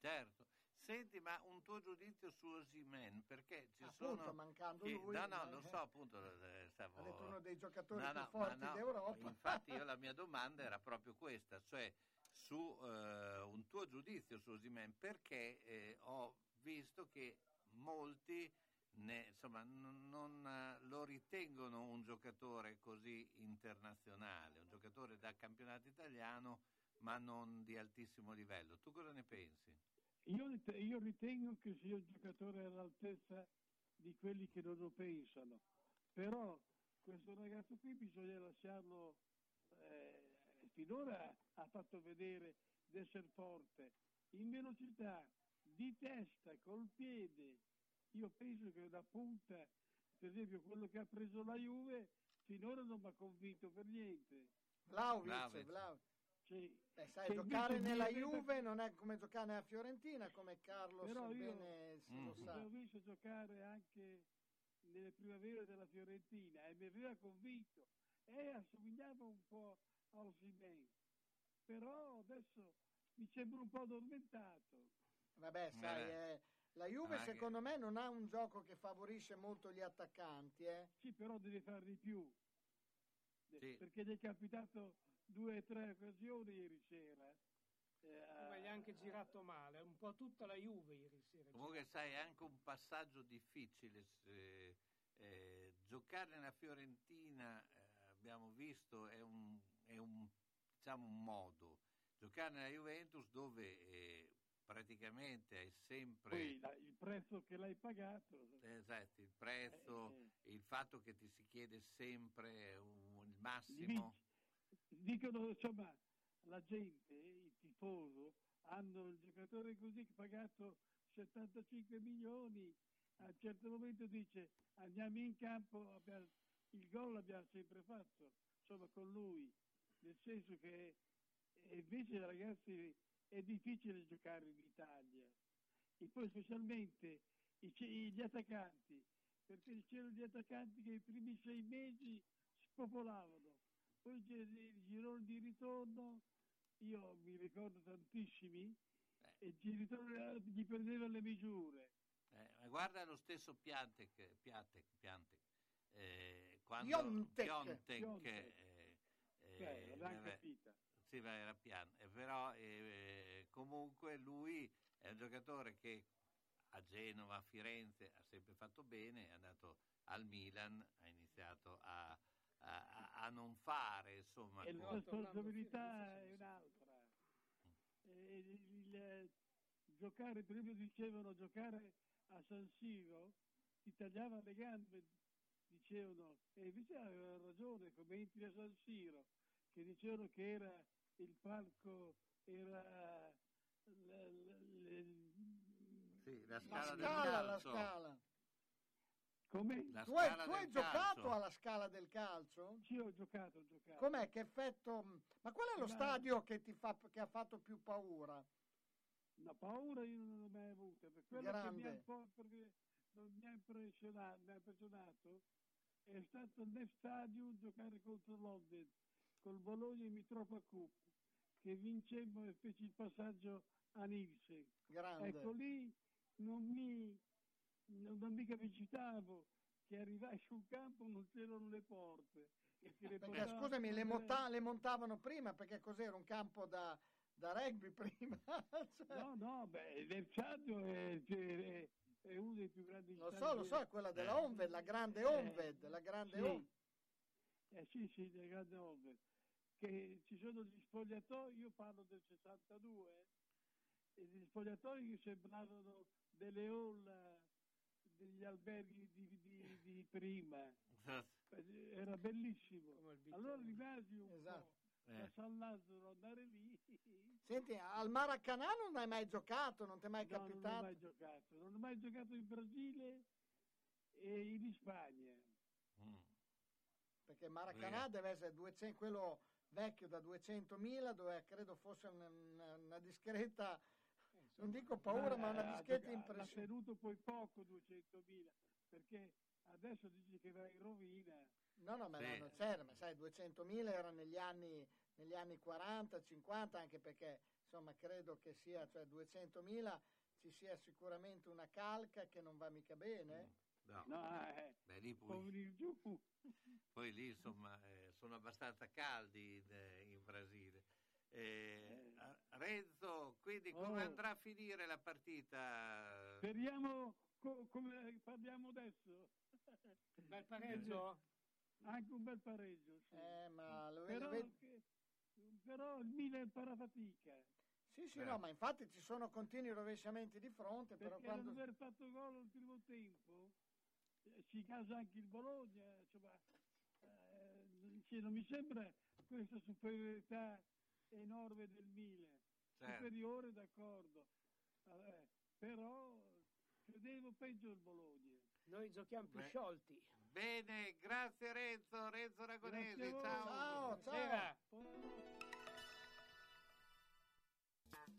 certo senti ma un tuo giudizio su Osimen perché ci Appunto, sono mancando lui, no no eh, lo so appunto eh, stavo- Ha detto uno dei giocatori No, più no, forti no, d'Europa. Infatti io la mia domanda era proprio questa, cioè su eh, un tuo giudizio su Osimen, perché eh, ho visto che molti ne- insomma, n- non eh, lo ritengono un giocatore così internazionale, un giocatore da campionato italiano ma non di altissimo livello. Tu cosa ne pensi? Io, rit- io ritengo che sia un giocatore all'altezza di quelli che non lo pensano, però questo ragazzo qui bisogna lasciarlo, eh, finora ha fatto vedere di essere forte, in velocità, di testa, col piede. Io penso che da punta, per esempio quello che ha preso la Juve, finora non mi ha convinto per niente. Vlaovic, Vlahovic. Sì. Beh, sai, giocare nella Juve non è come giocare nella Fiorentina, come Carlos Però io- bene si Mm. lo sa. L'ho visto giocare anche nelle primavere della Fiorentina e mi aveva convinto e assomigliava un po' a Osimhen però adesso mi sembra un po' addormentato Vabbè, sai, Eh. eh, la Juve Ah, che- secondo me non ha un gioco che favorisce molto gli attaccanti, eh. sì però deve fare di più Sì. perché gli è capitato due o tre occasioni ieri sera Eh, Ma gli ha anche girato male, un po' tutta la Juve ieri sera. Comunque sai, è anche un passaggio difficile. se- eh, giocare nella Fiorentina, eh, abbiamo visto, è un, è un, diciamo, un modo. Giocare nella Juventus dove eh, praticamente è sempre... poi la- il prezzo che l'hai pagato Esatto, il prezzo, Eh, il fatto che ti si chiede sempre un- il massimo. Dicono insomma la gente, il tifoso, hanno il giocatore così pagato 75 milioni, a un certo momento dice andiamo in campo, abbiamo- il gol l'abbiamo sempre fatto, insomma con lui, nel senso che invece ragazzi è difficile giocare in Italia. E poi specialmente gli attaccanti, perché c'erano gli attaccanti che i primi sei mesi spopolavano, poi c'è il girone di ritorno, io mi ricordo tantissimi, e il di ritorno gli prendevano le misure. Eh, ma guarda lo stesso Piantek, Piatek, Piantek, eh, quando Piontek. Piontek, eh, eh, capita. sì, ma era piano, eh, però eh, comunque lui è un giocatore che a Genova, a Firenze ha sempre fatto bene, è andato al Milan, ha iniziato a, a- a- non fare, insomma, E la responsabilità è un'altra. E il, il- giocare, prima dicevano giocare a San Siro ti tagliava le gambe, dicevano, e invece avevano ragione, come entri a San Siro, che dicevano che era il palco, era l- l- l- Sì, la La scala del scala, la scala. Come? La Tu hai, tu hai giocato calcio. alla scala del calcio? Sì, ho giocato, ho giocato. Com'è? Che effetto... Ma qual è lo Ma- stadio che ti fa, che ha fatto più paura? La paura io non l'ho mai avuta, per quello che mi ha, Grande. po', non mi ha impressionato, mi ha impressionato è stato nel stadio giocare contro l'Oded col Bologna in Mitropa Cup che vincemmo e feci il passaggio a Nilsen. Grande. Ecco lì non mi, non, non mi capacitavo che arrivai sul campo non c'erano le porte. e ti Perché scusami, le, monta- le montavano prima perché cos'era un campo da, da rugby prima? Cioè, No, no, beh, stadio è, è- è uno dei più grandi lo so, lo so, è quella della Eh. Onved, la grande Eh, Onved, la grande sì. Onved. Eh sì, sì, del grande Ovest. Che ci sono gli spogliatoi, io parlo del 62, e gli spogliatoi che sembravano delle hall eh, degli alberghi di, di- di prima. Eh, Era bellissimo. Allora rimasi un Esatto. po' a San Lazzaro andare lì. Senti, al Maracanã non hai mai giocato, non ti è mai No, non ho capitato? mai giocato. Non ho mai giocato in Brasile e in Spagna. Mm. Perché Maracanã deve essere 200, quello vecchio da 200.000 dove credo fosse una, una- una discreta, non dico paura, ma una Eh, ha discreta gioca- Ha tenuto poi poco 200.000 perché adesso dici che va in rovina. No, no, ma Sì. non c'era, ma sai, 200.000 era negli anni, negli anni 40, 50, anche perché insomma credo che sia, cioè 200.000 ci sia sicuramente una calca che non va mica bene. No. No, eh, Beh, lì poi, poi lì insomma eh, sono abbastanza caldi in, eh, in Brasile. Eh, a- Renzo, quindi come Oh. andrà a finire la partita? Speriamo co- come parliamo adesso. Bel pareggio? Anche un bel pareggio. sì. Eh, ma lo, però, lo vedi- che- però il Milan farà fatica. Sì, sì, Beh. no, ma infatti ci sono continui rovesciamenti di fronte, però Perché quando... ad aver fatto gol al primo tempo eh, ci casa anche il Bologna. Insomma, eh, non mi sembra questa superiorità enorme del Milan. Certo. Superiore, d'accordo. Eh, però credevo peggio il Bologna. Noi giochiamo più Beh. sciolti. Bene, grazie Renzo, Renzo voi. ciao. Ciao, ciao. Buonasera.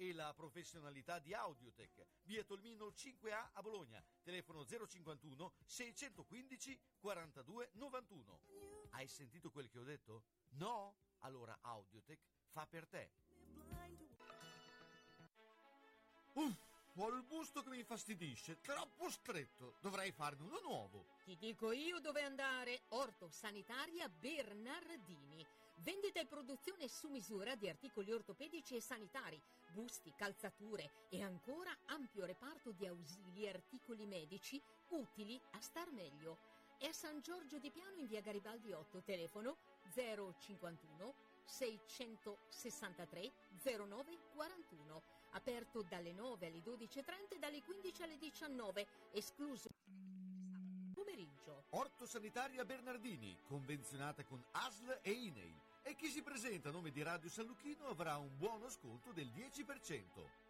e la professionalità di Audiotech. Via Tolmino 5A a Bologna. Telefono 051 615 42 91. Hai sentito quel che ho detto? No? Allora Audiotech fa per te. Uff, ho il busto che mi infastidisce, troppo stretto. Dovrei farne uno nuovo. Ti dico io dove andare. Orto Sanitaria Bernardini. Vendita e produzione su misura di articoli ortopedici e sanitari, busti, calzature e ancora ampio reparto di ausili e articoli medici utili a star meglio. È a San Giorgio di Piano in via Garibaldi 8, telefono 051 663 0941. Aperto dalle 9 alle 12.30 e dalle 15 alle 19, escluso pomeriggio. Orto Sanitaria Bernardini, convenzionata con ASL e INEI. E chi si presenta a nome di Radio San Lucchino avrà un buono sconto del 10%.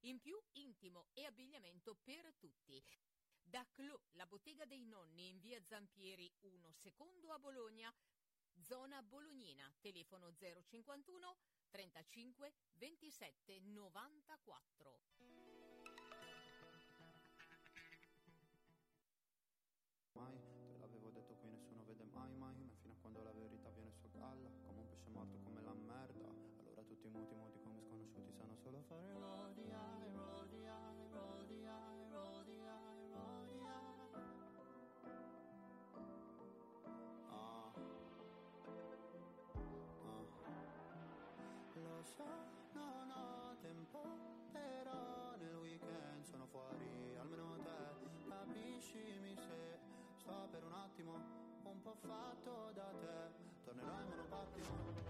In più intimo e abbigliamento per tutti. Da Clo, la bottega dei nonni in via Zampieri 1 secondo a Bologna, zona bolognina, telefono 051 35 27 94. Mai, te l'avevo detto qui nessuno vede mai mai Ma fino a quando la verità viene su galla Come un pesce morto come la merda Allora tutti muti muti come sconosciuti Sanno solo fare rodia, rodia, rodia, rodia, rodia Ah. Ah. Lo so, non ho tempo Però nel weekend sono fuori Almeno te. Capiscimi se Sto per un attimo un po' fatto da te. Tornerò in monopattino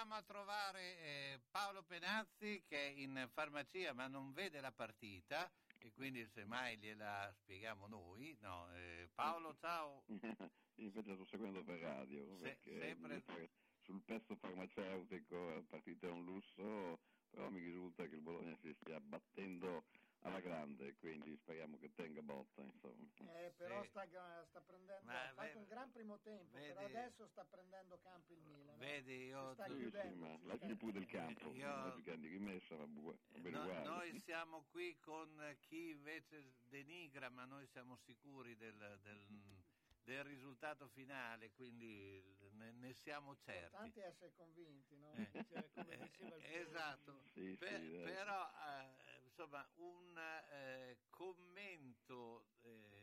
andiamo a trovare eh, Paolo Penazzi che è in farmacia ma non vede la partita e quindi semmai gliela spieghiamo noi. No, eh, Paolo, ciao. Invece sto seguendo per radio, Se- sempre- sul pezzo farmaceutico la partita è un lusso, però mi risulta che il Bologna si stia battendo alla grande, quindi speriamo che tenga botta. Insomma. Eh, però Sì. sta, sta prendendo, Ma ha fatto ve- un gran primo tempo, vedi- però adesso sta prendendo campo il Milan. Vedi, io Si sta tu- Sì, sì, chiudendo. ma lasciali sta- pure del campo, io- va bene No- noi siamo qui con chi invece denigra, ma noi siamo sicuri del, del- del risultato finale, quindi ne, ne siamo certi. È essere convinti, no? Eh, Cioè, come diceva il esatto, Sì, Per- sì, però eh, insomma un eh, commento eh,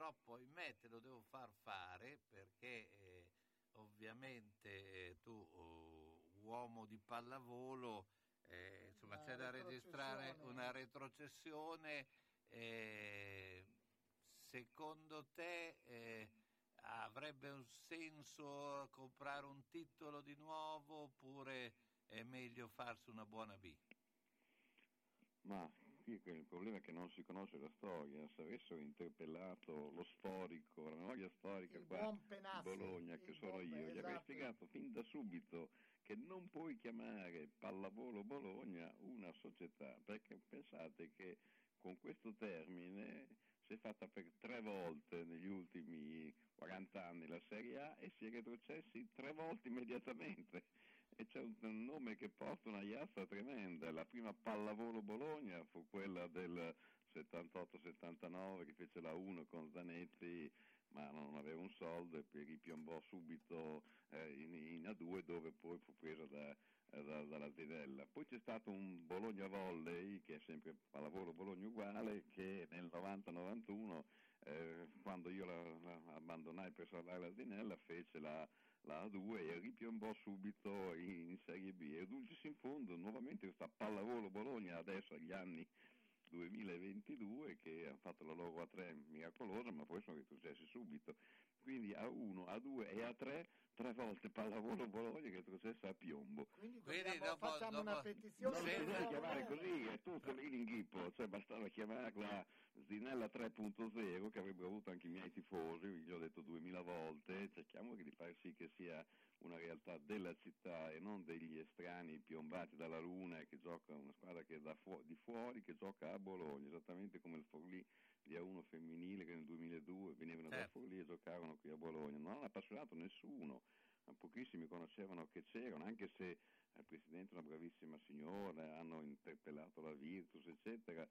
purtroppo ahimè te lo devo far fare perché eh, ovviamente eh, tu oh, uomo di pallavolo eh, insomma Una c'è da registrare una retrocessione eh, secondo te eh, avrebbe un senso comprare un titolo di nuovo oppure è meglio farsi una buona B? Ma qui il problema è che non si conosce la storia, se avessero interpellato lo storico, la memoria storica Il qua di Bologna, che sono buon- io, gli avrei esatto. spiegato fin da subito che non puoi chiamare Pallavolo Bologna una società, perché pensate che con questo termine si è fatta per tre volte negli ultimi 40 anni la Serie A e si è retrocessi tre volte immediatamente. E c'è un, un nome che porta una iazza tremenda. La prima pallavolo Bologna fu quella del 78-79 che fece la 1 con Zanetti, ma non aveva un soldo e ripiombò subito eh, in, in A2 dove poi fu presa da, eh, da- dalla Zinella. Poi c'è stato un Bologna Volley, che è sempre pallavolo Bologna uguale, che nel 90-91, eh, quando io la, la abbandonai per salvare la Zinella, fece la, la A2 e ripiombò subito in, Serie B. E Dulcis in fondo, nuovamente questa pallavolo Bologna adesso agli anni 2022 che hanno fatto la loro A3 miracolosa ma poi sono retrocessi subito quindi A1, A2 e A3 tre volte pallavolo Bologna che è retrocessa a piombo Quindi, Quindi dobbiamo- dopo- facciamo dopo- una petizione. non deve nuovo chiamare così, è tutto lì l'inghippo, cioè bastava chiamarla Zinella 3.0 che avrebbero avuto anche i miei tifosi, gli ho detto 2000 volte, cerchiamo di far sì che sia una realtà della città e non degli estranei piombati dalla luna e che gioca una squadra che è da fu- di fuori che gioca a Bologna, esattamente come il Forlì di A1 femminile che nel 2002 venivano da Certo. Forlì e giocavano qui a Bologna, non hanno appassionato nessuno, ma pochissimi conoscevano che c'erano, anche se il Presidente è una bravissima signora, hanno interpellato la Virtus, eccetera,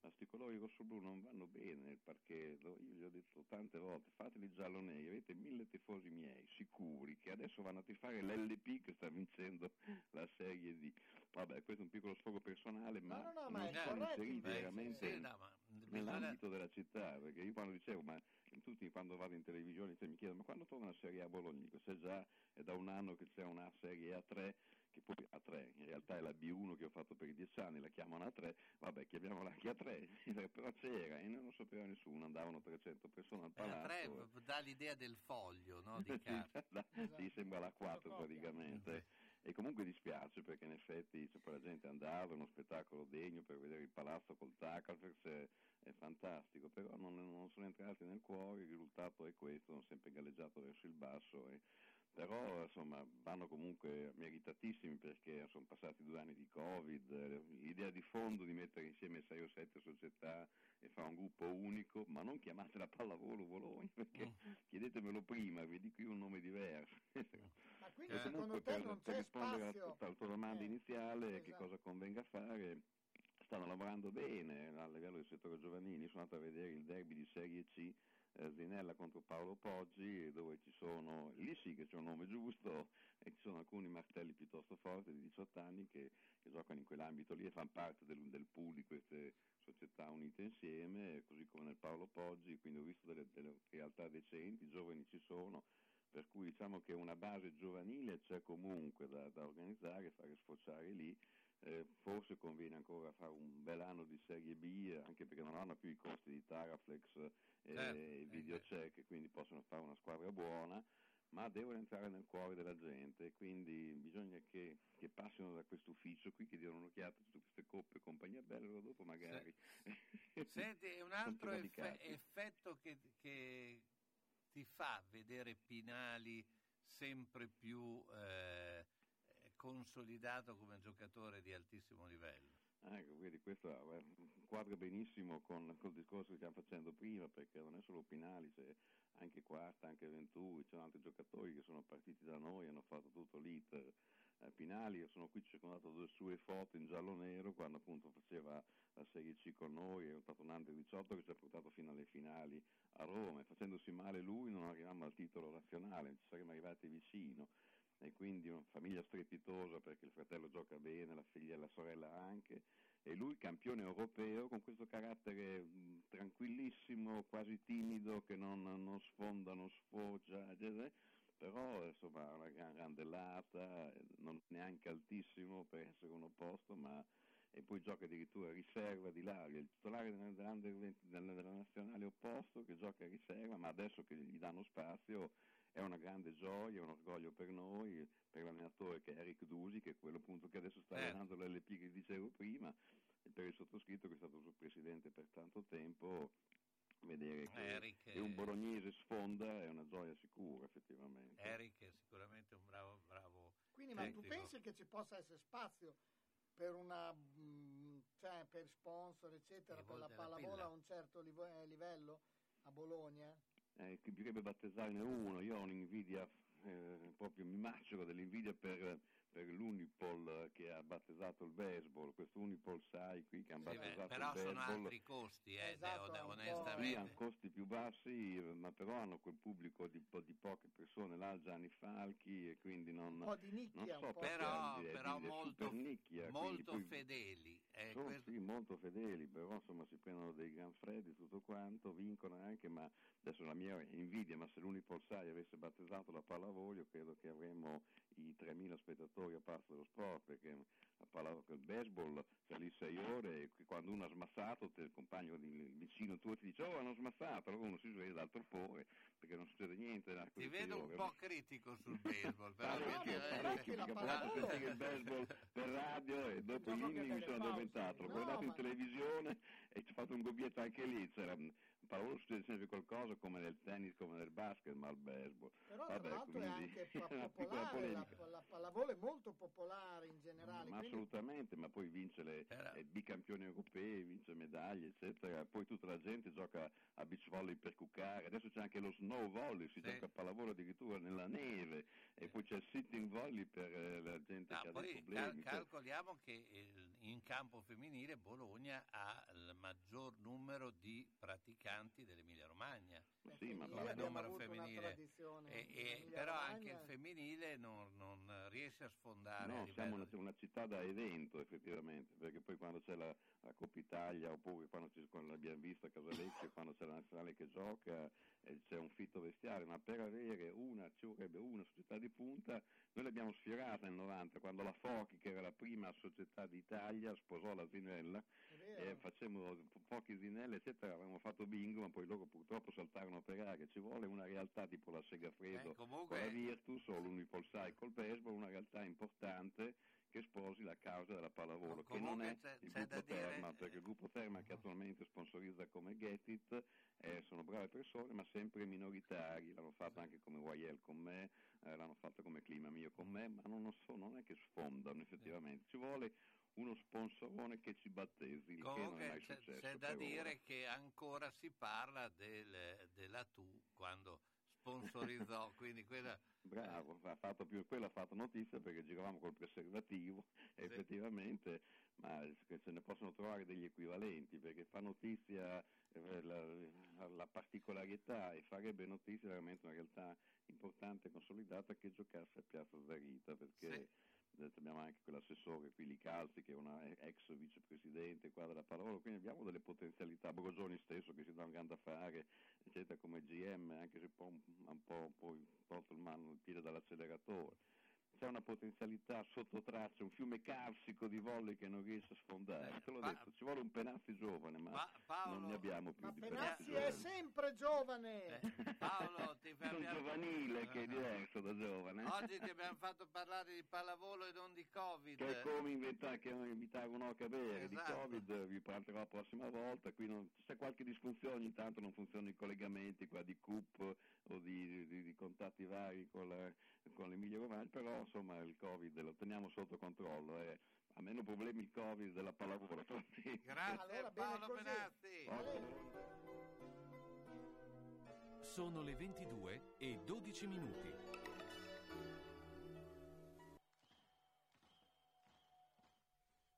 ma sti colori rossoblu non vanno bene nel parchetto, io gli ho detto tante volte, fateli giallo-neri, avete mille tifosi miei, sicuri, che adesso vanno a tifare l'LP che sta vincendo la Serie D. Vabbè, questo è un piccolo sfogo personale, ma, no, no, ma non è sono corretto, veramente Sì, no, ma nell'ambito della città, perché io quando dicevo, ma tutti quando vado in televisione cioè, mi chiedono, ma quando torna la Serie A Bologna? Dico, se già è da un anno che c'è una Serie A3, che poi A3, in realtà è la B1 che ho fatto per dieci anni, la chiamano A3, vabbè, chiamiamola anche A3, però c'era e non lo sapeva nessuno, andavano 300 persone al Eh, la palazzo. tre e- dà l'idea del foglio, no? Di sì, carta. da- Esatto. sì, sembra la 4 Fotocopia. praticamente. E comunque dispiace perché in effetti cioè, poi la gente andava, è uno spettacolo degno per vedere il palazzo col fantastico, però non, non sono entrati nel cuore, il risultato è questo, hanno sempre galleggiato verso il basso. e- però insomma vanno comunque meritatissimi perché sono passati due anni di Covid, eh, l'idea di fondo di mettere insieme 6 o 7 società e fare un gruppo unico, ma non chiamatela pallavolo Bologna perché Mm. chiedetemelo prima, vi dico io un nome diverso. Ma quindi E secondo te per, non per c'è rispondere alla, spazio? alla tua domanda Eh, iniziale, che esatto. cosa convenga fare, stanno lavorando bene a livello del settore giovanile, sono andato a vedere il derby di Serie C eh, Zinella contro Paolo Poggi dove ci sono, lì sì che c'è un nome giusto e ci sono alcuni martelli piuttosto forti di 18 anni che, che giocano in quell'ambito lì e fanno parte del, del pool di queste società unite insieme, così come nel Paolo Poggi, quindi ho visto delle, delle realtà decenti, giovani ci sono, per cui diciamo che una base giovanile c'è comunque da, da organizzare, fare sfociare lì, eh, forse conviene ancora fare un bel anno di Serie B, eh, anche perché non hanno più i costi di Taraflex e Certo, i eh, videocheck, quindi possono fare una squadra buona, ma devono entrare nel cuore della gente, quindi bisogna che, che passino da questo ufficio qui, che diano un'occhiata a tutte queste coppe e compagnia bella, dopo magari... Senti, e un altro radicati. effetto che, che ti fa vedere Pinali sempre più eh, consolidato come giocatore di altissimo livello? Ecco, vedi, questo quadra benissimo con col discorso che stiamo facendo prima, perché non è solo Pinali, c'è anche Quarta, anche Venturi, ci sono altri giocatori che sono partiti da noi, hanno fatto tutto l'iter. Eh, Pinali, io sono qui circondato dalle sue foto in giallo-nero quando appunto faceva la Serie C con noi, è stato un under 18 che ci ha portato fino alle finali a Roma e facendosi male lui non arriviamo al titolo nazionale, ci saremmo arrivati vicino e quindi una famiglia strepitosa perché il fratello gioca bene, la figlia e la sorella anche e lui campione europeo con questo carattere mh, tranquillissimo, quasi timido che non, non sfonda, non eccetera. però insomma una gran randellata, non neanche altissimo per il secondo posto, ma e poi gioca addirittura a riserva di Lario, il titolare della, della, della nazionale opposto che gioca a riserva, ma adesso che gli danno spazio è una grande gioia, un orgoglio per noi, per l'allenatore che è Eric Dusi, che è quello appunto che adesso sta Eh. allenando l'LP che dicevo prima, e per il sottoscritto che è stato suo presidente per tanto tempo, vedere che, Eric che un bolognese sfonda è una gioia sicura effettivamente. Eric è sicuramente un bravo, bravo Quindi, ma tu tecnico. pensi che ci possa essere spazio per una mm, cioè per sponsor, eccetera, per la pallavolo a un certo eh, livello a Bologna? Eh, che battezzarne uno, io ho un'invidia, eh, proprio mi macero dell'invidia per l'Unipol che ha battezzato il baseball, questo Unipol sai qui che hanno Sì, beh, battezzato però il sono baseball. altri costi, eh, Esatto, un po'- Sì, onestamente. hanno costi più bassi, ma però hanno quel pubblico di, po- di poche persone, là Gianni Falchi, e quindi non, Un po' di nicchia, non so un po'. Però, perché, però di- di- molto, nicchia, molto poi- fedeli. eh, sono questo- sì, molto fedeli, però insomma si prendono dei gran freddi, tutto quanto, vincono anche, ma adesso la mia invidia, ma se l'Unipol Sai avesse battezzato la pallavolo, credo che avremmo i 3.000 spettatori a parte dello sport, perché la pallavolo, il baseball c'è lì 6 ore e quando uno ha smassato, te, il compagno di, il vicino tuo ti dice oh hanno smassato, allora uno si sveglia dal torpore perché non succede niente. da Ti vedo sei un ore. po' critico sul baseball, però Parecchio, eh, parecchio, la perché ho fatto sentire il baseball per radio e dopo gli inni mi sono pause. addormentato. L'ho No, guardato in ma- televisione e ci ho fatto un gobbietto anche lì. C'era in pallavolo succede sempre qualcosa come nel tennis, come nel basket, ma al baseball. Però Vabbè, tra l'altro è anche popolare, la, la pallavolo è molto popolare in generale. Ma quindi- assolutamente, ma poi vince le eh, bicampioni europei, vince medaglie, eccetera. Poi tutta la gente gioca a beach volley per cuccare. Adesso c'è anche lo snow volley, si Sì. gioca a pallavolo addirittura nella neve. E poi c'è il sitting volley per eh, la gente No, che ha dei poi cal- problemi. cioè- calcoliamo che il- in campo femminile Bologna ha il maggior numero di praticanti dell'Emilia Romagna. Ma sì, ma abbiamo numero femminile. E- e- però anche il femminile non, non riesce a sfondare a No, siamo una, una città da evento effettivamente, perché poi quando c'è la, la Coppa Italia oppure quando, ci, quando l'abbiamo vista a Casalecchio, quando c'è la nazionale che gioca, eh, c'è un fitto bestiale, ma per avere una, ci vorrebbe una società di punta, noi l'abbiamo sfierata nel 90, quando la Fochi, che era la prima società d'Italia, sposò la Zinella, È vero. e facemmo po- pochi Zinelle, eccetera, avevamo fatto bingo, ma poi loro purtroppo saltarono per aria, ci vuole una realtà tipo la Segafredo Eh, con comunque- la Virtus o l'Unipolsai col baseball, una realtà importante che sposi la causa della pallavolo, che non è c'è- il c'è da gruppo dire- Terma, perché il gruppo Terma che attualmente sponsorizza come Get It, eh, sono brave persone ma sempre minoritari, l'hanno fatto anche come Wayel con me, eh, l'hanno fatto come Clima Mio con me, ma non, lo so, non è che sfondano effettivamente, ci vuole uno sponsorone che ci battesi, il che non è Comunque mai c'è, successo. c'è da dire ora. che ancora si parla del- della Tu quando sponsorizzò, quindi quella Bravo, ha fatto più, quello ha fatto notizia perché giravamo col preservativo, Sì. effettivamente, ma se ne possono trovare degli equivalenti perché fa notizia eh, la, la particolarità e farebbe notizia veramente una realtà importante e consolidata che giocasse a Piazza Zarita perché eh, abbiamo anche quell'assessore qui Licalzi che è una ex vicepresidente qua della pallavolo, quindi abbiamo delle potenzialità, Brogioni stesso che si dà un grande affare, eccetera, come GM, anche se un, un po' poi tolto il, il piede dall'acceleratore. C'è una potenzialità sotto traccia, un fiume carsico di volley che non riesce a sfondare. Te l'ho Pa- detto, ci vuole un Penazzi giovane, ma Pa- Paolo- non ne abbiamo più Ma di Penazzi Penazzi è sempre giovane. Eh, Paolo ti Sono abbiamo- giovanile, che è diverso da giovane. Oggi ti abbiamo fatto parlare di pallavolo e non di Covid. che è come inventare, che invitare un'oca a bere di Esatto. Covid, vi parlerò la prossima volta, qui non, c'è qualche disfunzione, ogni tanto non funzionano i collegamenti qua di CUP o di, di- di contatti vari con, la- con l'Emilia Romagna, però insomma il Covid lo teniamo sotto controllo, è ha meno problemi Covid della pallavolo. Grazie Allora, Paolo. Benazzi. Sono le 22 e 12 minuti.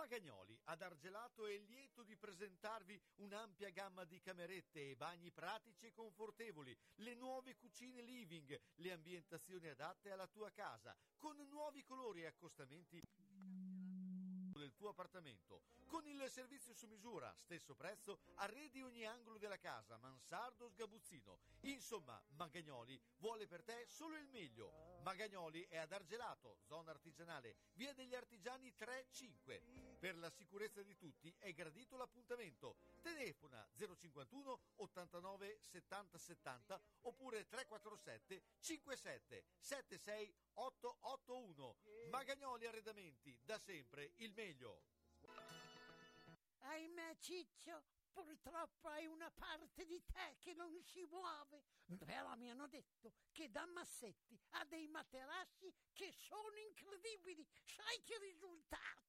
Magagnoli ad Argelato è lieto di presentarvi un'ampia gamma di camerette e bagni pratici e confortevoli, le nuove cucine living, le ambientazioni adatte alla tua casa, con nuovi colori e accostamenti del tuo appartamento, con il servizio su misura, stesso prezzo, arredi ogni angolo della casa, mansardo, sgabuzzino. Insomma, Magagnoli vuole per te solo il meglio. Magagnoli è ad Argelato, zona artigianale, via degli artigiani 3-5. Per la sicurezza di tutti è gradito l'appuntamento. Telefona 051 89 70 70 oppure 347 57 76 881. Magagnoli Arredamenti, da sempre il meglio. Ahimè Ciccio, purtroppo hai una parte di te che non si muove. Però mi hanno detto che da Massetti ha dei materassi che sono incredibili. Sai che risultati?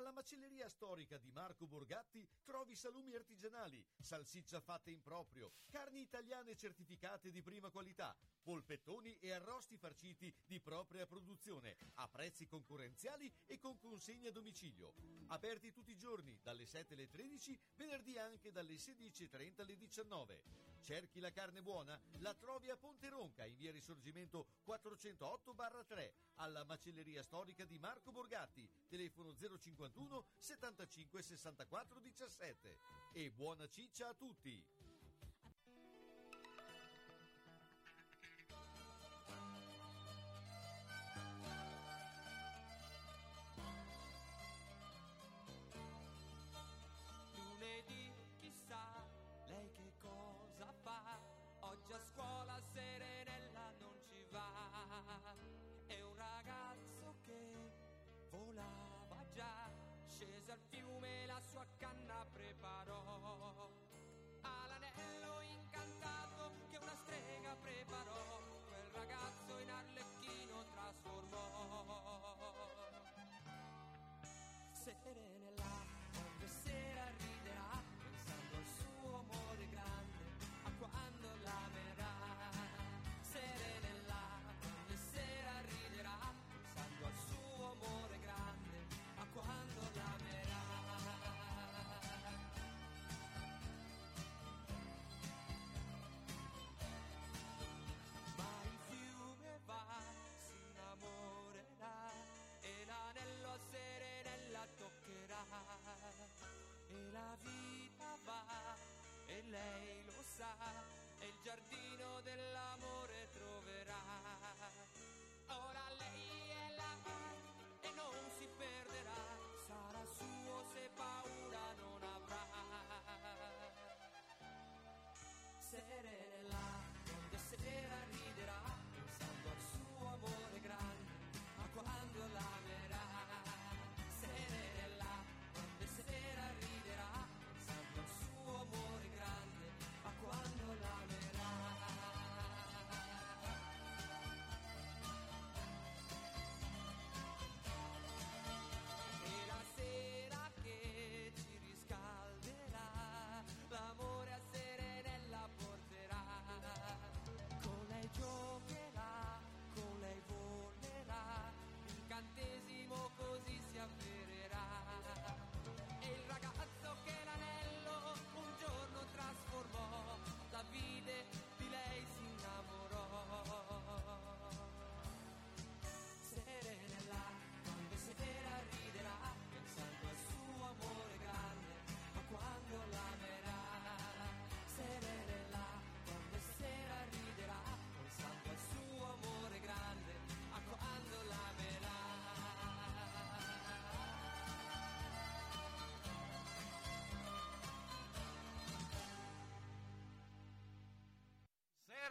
Alla macelleria storica di Marco Borgatti trovi salumi artigianali, salsiccia fatta in proprio, carni italiane certificate di prima qualità, polpettoni e arrosti farciti di propria produzione, a prezzi concorrenziali e con consegna a domicilio. Aperti tutti i giorni, dalle 7 alle 13, venerdì anche dalle 16.30 alle 19. Cerchi la carne buona? La trovi a Ponte Ronca, in via Risorgimento 408-3, alla macelleria storica di Marco Borgatti, telefono 051 75 64 17. E buona ciccia a tutti! Sua canna preparò. Ha l'anello incantato che una strega preparò. Quel ragazzo in arlecchino trasformò. Quando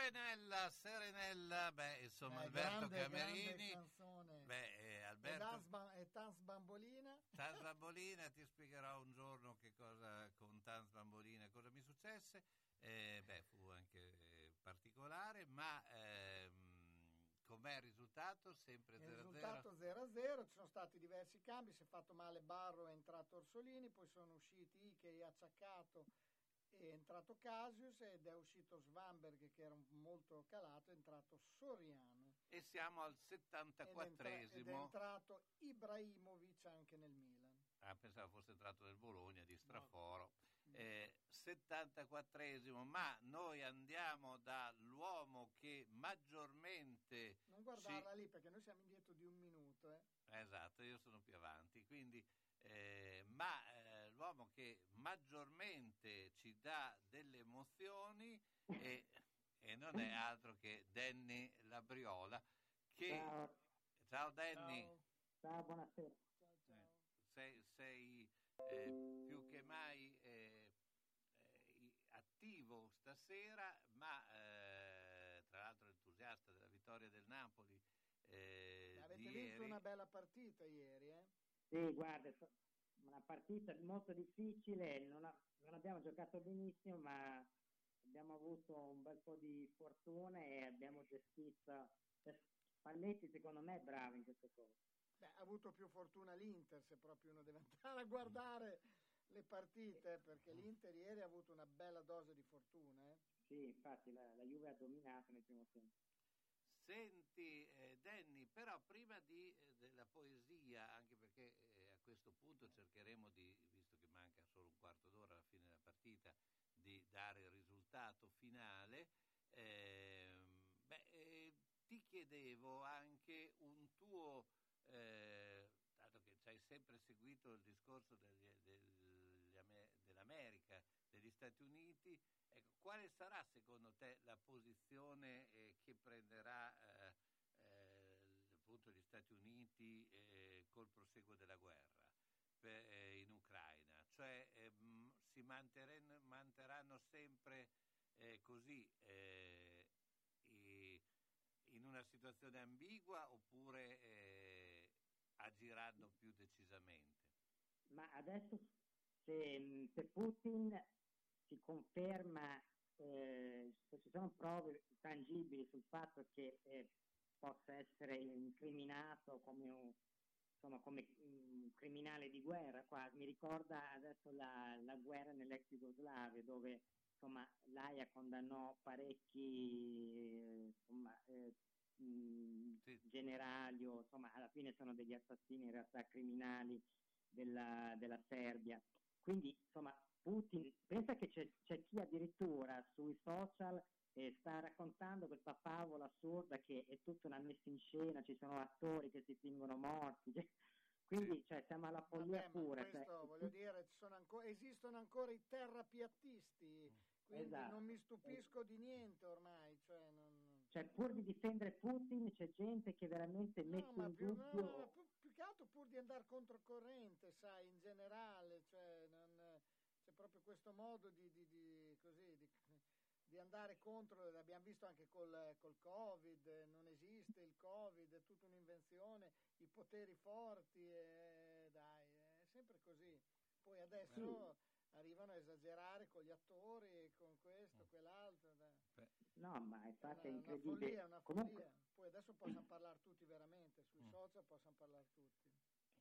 Serenella, Serenella, beh, insomma, Eh, Alberto grande, Camerini. grande. Beh, eh, E Alberto e Tans Bambolina. Tans Bambolina, ti spiegherò un giorno che cosa con Tans Bambolina cosa mi successe. Eh, beh, fu anche eh, particolare, ma ehm, com'è il risultato? Sempre Il 0-0. risultato 0-0, ci sono stati diversi cambi, si è fatto male Barro, è entrato Orsolini, poi sono usciti Ike, Acciaccato, è entrato Casius ed è uscito Svamberg che era molto calato, è entrato Soriano. E siamo al Ed è, entra- ed è 74esimo. entrato Ibrahimovic anche nel Milan. Ah, pensavo fosse entrato nel Bologna di straforo. Eh, 74esimo, ma noi andiamo dall'uomo che maggiormente Non guardarla lì perché noi siamo indietro di un minuto. Eh. Esatto, io sono più avanti, quindi, eh, l'uomo che maggiormente ci dà delle emozioni e, e non è altro che Danny Labriola, che... Ciao. Ciao Danny, Ciao, buonasera. sei, sei, eh, più che mai eh, eh, attivo stasera, ma eh, tra l'altro entusiasta della vittoria del Napoli. eh, Avete di vinto ieri. una bella partita ieri, eh? Sì, guarda, una partita molto difficile, non, ha- non abbiamo giocato benissimo, ma abbiamo avuto un bel po' di fortuna e abbiamo gestito... cioè, Spalletti secondo me è bravo in queste cose. Beh, ha avuto più fortuna l'Inter se proprio uno deve andare a guardare le partite, perché l'Inter ieri ha avuto una bella dose di fortuna. eh. Sì, infatti la, la Juve ha dominato nel primo tempo. Senti, eh, Danny, però prima di, eh, della poesia, anche perché eh, questo punto cercheremo di, visto che manca solo un quarto d'ora alla fine della partita, di dare il risultato finale, ehm, beh, eh, ti chiedevo anche un tuo, eh, dato che ci hai sempre seguito il discorso degli- degli Ame- dell'America, degli Stati Uniti, ecco, quale sarà secondo te la posizione eh, che prenderà eh, eh, appunto gli Stati Uniti eh, col proseguo della guerra per- eh, in Ucraina? Cioè ehm, si manteren- manterranno sempre eh, così eh, i- in una situazione ambigua oppure eh, agiranno più decisamente? Ma adesso se, se Putin si conferma, eh, se ci sono prove tangibili sul fatto che eh, possa essere incriminato come un, insomma, come un criminale di guerra, qua, mi ricorda adesso la, la guerra nell'ex Jugoslavia dove insomma, l'AIA condannò parecchi insomma, eh, mh, generali o insomma alla fine sono degli assassini in realtà criminali della, della Serbia. Quindi insomma Putin pensa che c'è, c'è chi addirittura sui social eh, sta raccontando questa favola assurda che è tutta una messa in scena, ci sono attori che si fingono morti. cioè, quindi cioè, siamo alla follia pura. cioè, questo, voglio dire, ci sono anco- esistono ancora i terrapiattisti, quindi Esatto. non mi stupisco di niente ormai. Cioè non... cioè, pur di difendere Putin c'è gente che veramente No, mette ma in più, no, dubbio... no, più, più che altro pur di andare controcorrente, sai, in generale, cioè, non- c'è proprio questo modo di, di- di- così, di, di andare contro, l'abbiamo visto anche col, col Covid, eh, non esiste il Covid, è tutta un'invenzione, i poteri forti, eh, dai, è sempre così. Poi adesso arrivano a esagerare con gli attori, con questo, quell'altro. dai. No, ma è Una- Una incredibile. follia, una Comunque, follia. Poi adesso possono parlare tutti veramente, sui Mm. social possono parlare tutti.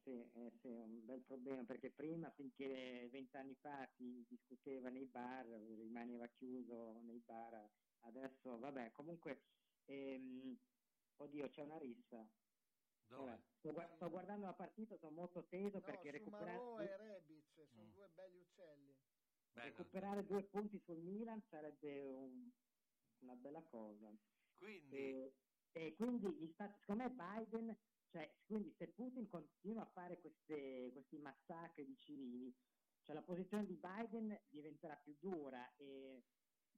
Sì, eh, sì, è un bel problema perché prima, finché vent'anni fa si discuteva nei bar, rimaneva chiuso nei bar, adesso vabbè, comunque, ehm, oddio, c'è una rissa. Dove? Sto, sto guardando la partita, sono molto teso No, perché recuperare, Sumarò e Rebic sono Mm. due belli uccelli. recuperare due punti sul Milan sarebbe un- una bella cosa. Quindi, E, e quindi secondo me Biden, cioè, quindi se Putin continua a fare queste- questi massacri di civili, cioè la posizione di Biden diventerà più dura e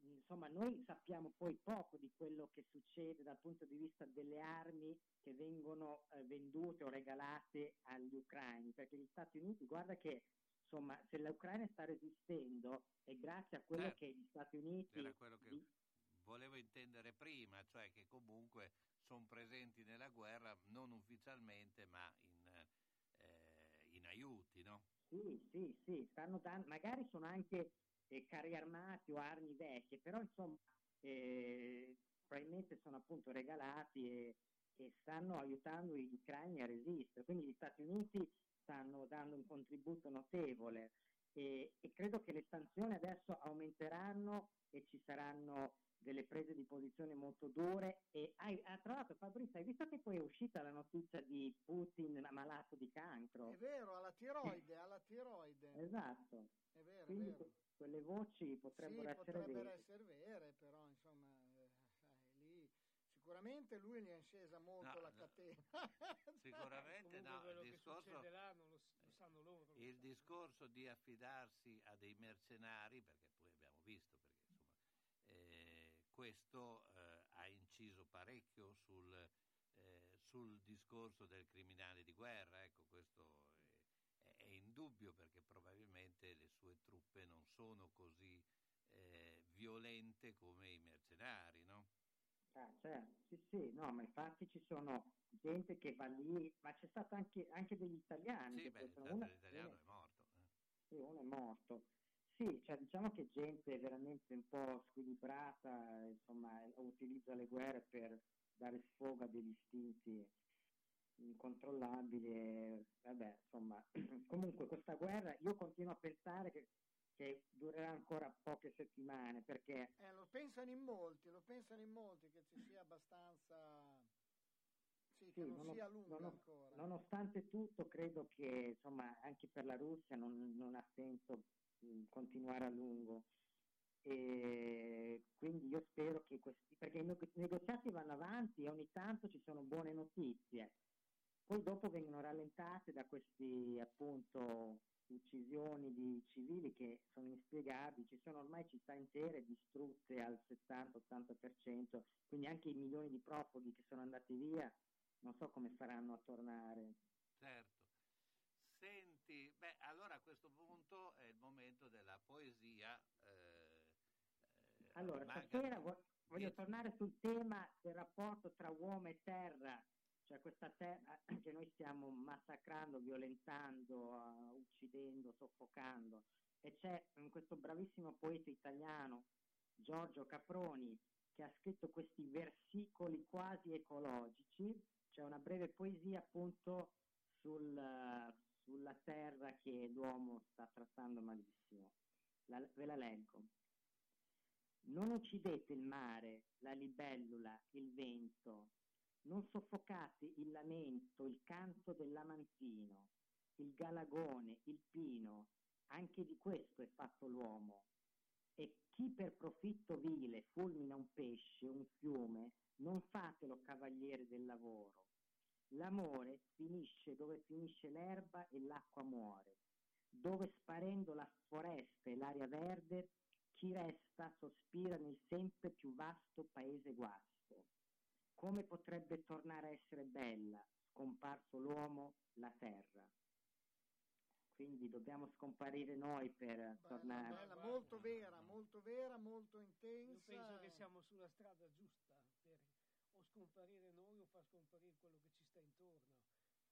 insomma noi sappiamo poi poco di quello che succede dal punto di vista delle armi che vengono eh, vendute o regalate agli ucraini, perché gli Stati Uniti, guarda che insomma se l'Ucraina sta resistendo è grazie a quello Certo. che gli Stati Uniti era quello che volevo intendere prima, cioè che comunque sono presenti nella guerra non ufficialmente ma in, eh, in aiuti, no? Sì, sì, sì, stanno dando, magari sono anche eh, carri armati o armi vecchie, però insomma eh, probabilmente sono appunto regalati e, e stanno aiutando gli ucraini a resistere. Quindi gli Stati Uniti stanno dando un contributo notevole e, e credo che le sanzioni adesso aumenteranno e ci saranno delle prese di posizione molto dure e hai, ah, tra l'altro Fabrizio hai visto che poi è uscita la notizia di Putin malato di cancro È vero, alla tiroide, alla tiroide. esatto È vero, quindi è vero. que- quelle voci potrebbero sì, essere potrebbero vere essere vere, però insomma, eh, sai, lì sicuramente lui gli è scesa molto No, la no. catena. Sicuramente Comunque no, quello il che discorso, succede là non lo, lo sanno loro. lo il sanno. discorso di affidarsi a dei mercenari, perché poi abbiamo visto, perché eh, questo eh, ha inciso parecchio sul, eh, sul discorso del criminale di guerra, ecco, questo è, è indubbio perché probabilmente le sue truppe non sono così eh, violente come i mercenari, no? Ah, certo, sì, sì, no, ma infatti ci sono gente che va lì, ma c'è stato anche, anche degli italiani. Sì, beh, poi il sono- fratello uno- italiano uno- è morto. eh. Sì, uno è morto. Sì, cioè, diciamo che gente veramente un po' squilibrata, insomma, utilizza le guerre per dare sfogo a degli istinti incontrollabili. vabbè, insomma, comunque questa guerra io continuo a pensare che, che durerà ancora poche settimane perché Eh, lo pensano in molti, lo pensano in molti che ci sia abbastanza... Sì, che Sì, non nono- sia lunga nono- ancora. Nonostante tutto, credo che insomma, anche per la Russia non, non ha senso mh, continuare a lungo. E quindi io spero che questi, perché i nego- negoziati vanno avanti e ogni tanto ci sono buone notizie, poi dopo vengono rallentate da questi appunto uccisioni di civili che sono inspiegabili, ci sono ormai città intere distrutte al 70-80%, quindi anche i milioni di profughi che sono andati via non so come faranno a tornare. Certo. Senti, beh, allora a questo punto è il momento della poesia. eh, eh, Allora, stasera vo- voglio dieci- tornare sul tema del rapporto tra uomo e terra, cioè questa terra che noi stiamo massacrando, violentando, eh, uccidendo, soffocando. E c'è mm, questo bravissimo poeta italiano, Giorgio Caproni, che ha scritto questi versicoli quasi ecologici, cioè una breve poesia appunto sul, eh, sulla terra che l'uomo sta trattando malissimo. La- ve la leggo. Non uccidete il mare, la libellula, il vento, non soffocate il lamento, il canto dell'amantino, il galagone, il pino, anche di questo è fatto l'uomo. E chi per profitto vile fulmina un pesce, un fiume, non fatelo cavaliere del lavoro. L'amore finisce dove finisce l'erba e l'acqua muore, dove sparendo la foresta e l'aria verde, chi resta sospira nel sempre più vasto paese guasto. Come potrebbe tornare a essere bella, scomparso l'uomo, la terra? Quindi dobbiamo scomparire noi per tornare. Bella, molto vera, molto vera, molto intensa. Io penso che siamo sulla strada giusta scomparire noi o far scomparire quello che ci sta intorno.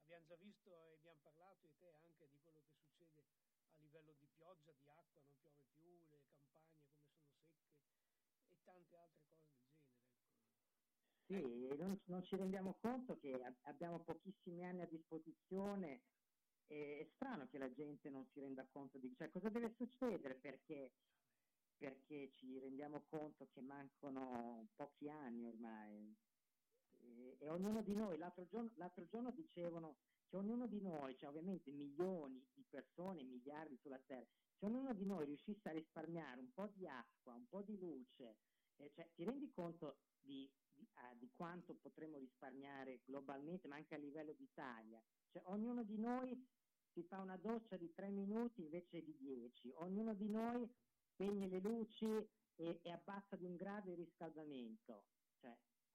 Abbiamo già visto e abbiamo parlato e te anche di quello che succede a livello di pioggia, di acqua, non piove più, le campagne come sono secche e tante altre cose del genere. ecco. Sì, non, non ci rendiamo conto che abbiamo pochissimi anni a disposizione. È strano che la gente non si renda conto di cioè, cosa deve succedere perché, perché ci rendiamo conto che mancano pochi anni ormai. E, ognuno di noi, l'altro giorno, l'altro giorno dicevano che ognuno di noi, cioè ovviamente milioni di persone, miliardi sulla Terra, se ognuno di noi riuscisse a risparmiare un po' di acqua, un po' di luce, eh, cioè, ti rendi conto di, di- ah, di quanto potremmo risparmiare globalmente, ma anche a livello d'Italia? Cioè, ognuno di noi si fa una doccia di tre minuti invece di dieci, ognuno di noi spegne le luci e, e abbassa di un grado il riscaldamento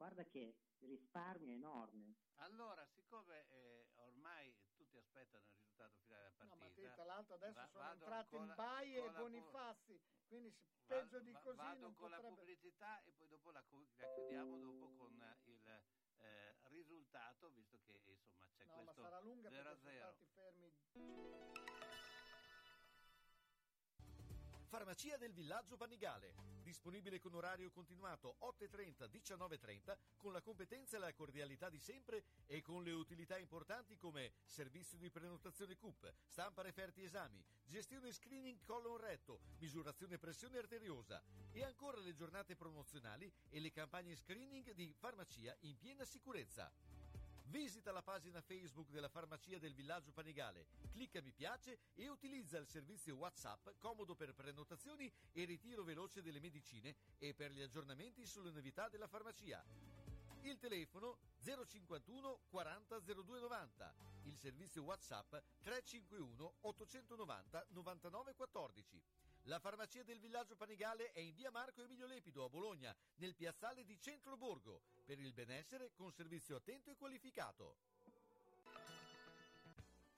guarda che risparmio è enorme. Allora, siccome eh, ormai tutti aspettano il risultato finale della partita... No, ma te, tra l'altro adesso va, sono entrati in Baie e Bonifazzi, quindi peggio va, di così Vado con potrebbe... la pubblicità e poi dopo la, la chiudiamo dopo con il eh, risultato, visto che insomma c'è no, questo 0-0. Farmacia del Villaggio Panigale, disponibile con orario continuato 8.30, 19.30, con la competenza e la cordialità di sempre e con le utilità importanti come servizio di prenotazione CUP, stampa referti esami, gestione screening colon retto, misurazione pressione arteriosa e ancora le giornate promozionali e le campagne screening di farmacia in piena sicurezza. Visita la pagina Facebook della Farmacia del Villaggio Panigale, clicca mi piace e utilizza il servizio WhatsApp comodo per prenotazioni e ritiro veloce delle medicine e per gli aggiornamenti sulle novità della farmacia. Il telefono 051 40 0290, il servizio WhatsApp 351 890 99 14. La farmacia del villaggio Panigale è in via Marco Emilio Lepido a Bologna, nel piazzale di Centro Borgo, per il benessere con servizio attento e qualificato.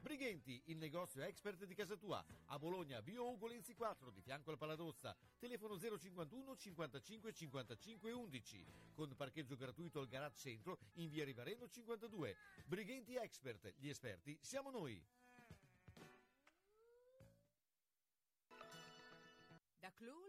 Brighenti, il negozio expert di casa tua, a Bologna, Bio Ugolenzi 4, di fianco al Paladozza, telefono 051 55 55 11, con parcheggio gratuito al garage centro in via Rivareno 52. Brighenti Expert, gli esperti siamo noi. Da Clo,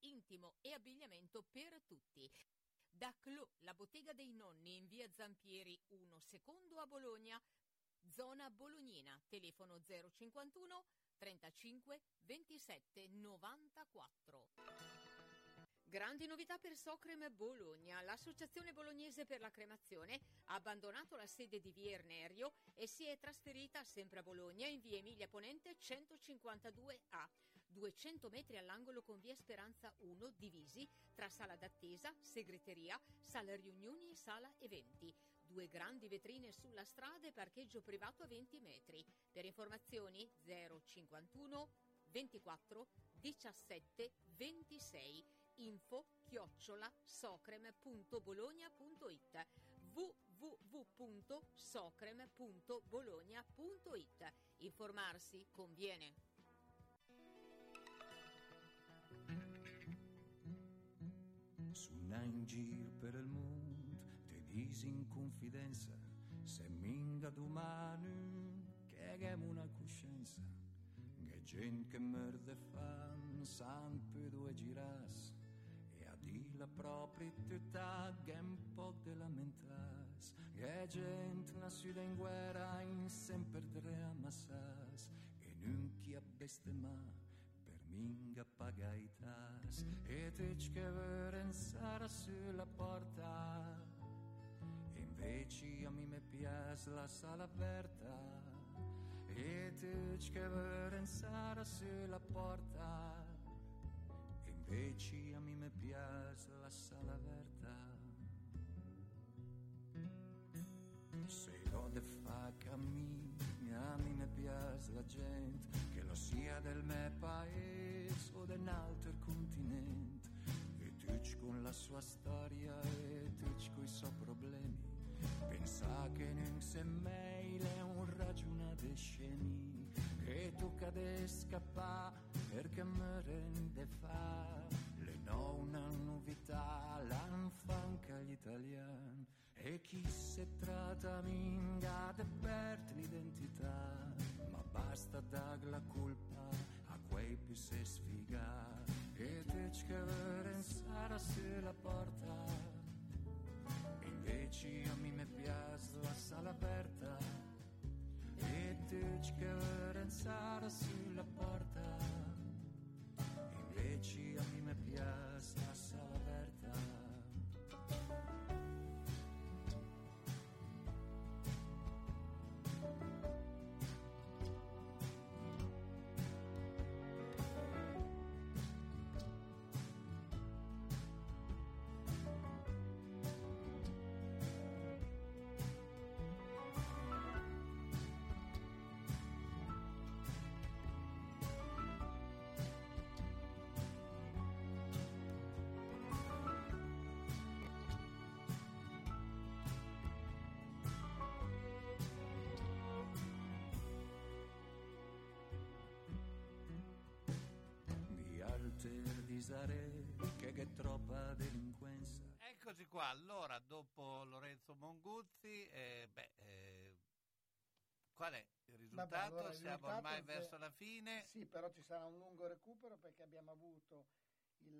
intimo e abbigliamento per tutti. Da Clo, la bottega dei nonni in via Zampieri 1 secondo a Bologna, zona bolognina, telefono 051 35 27 94. Grandi novità per Socrem Bologna. L'Associazione Bolognese per la Cremazione ha abbandonato la sede di Via Ernerio e si è trasferita sempre a Bologna in via Emilia Ponente 152A, 200 metri all'angolo con via Speranza 1 divisi tra sala d'attesa, segreteria, sala riunioni e sala eventi. Due grandi vetrine sulla strada e parcheggio privato a 20 metri. Per informazioni 051 24 17 26 info chiocciola socrem.bologna.it www.socrem.bologna.it Informarsi conviene. Sunna in giro per il mondo, te disi in confidenza, se minga domani che abbiamo una coscienza, che gente che merde fan, sempre due giras, e a di la propria età che un po' de lamentas, che gente nascita in guerra in sempre tre ammassas, e non chi a bestemà minga pagaitas e te che veren sarà sulla porta. E invece a me mi piace la sala aperta e te che veren sarà sulla porta. E invece a me mi piace la sala aperta. Se lo de fa cammino a me mi piace la gente che lo sia del mio paese con la sua storia e tutti con i suoi problemi. Pensa che non sei meglio un ragionate scemi che tocca de scappare perché mi rende fa le no una novità l'anfanca gli italiani. E chissà se minga de perde l'identità, ma basta dar la colpa a quei più se sfiga e te che se la porta. Invece a me mi piace la sala aperta e te che pensare sulla porta. Risultato? Vabbè, allora, Siamo ormai è- verso la fine. Sì, però ci sarà un lungo recupero perché abbiamo avuto il-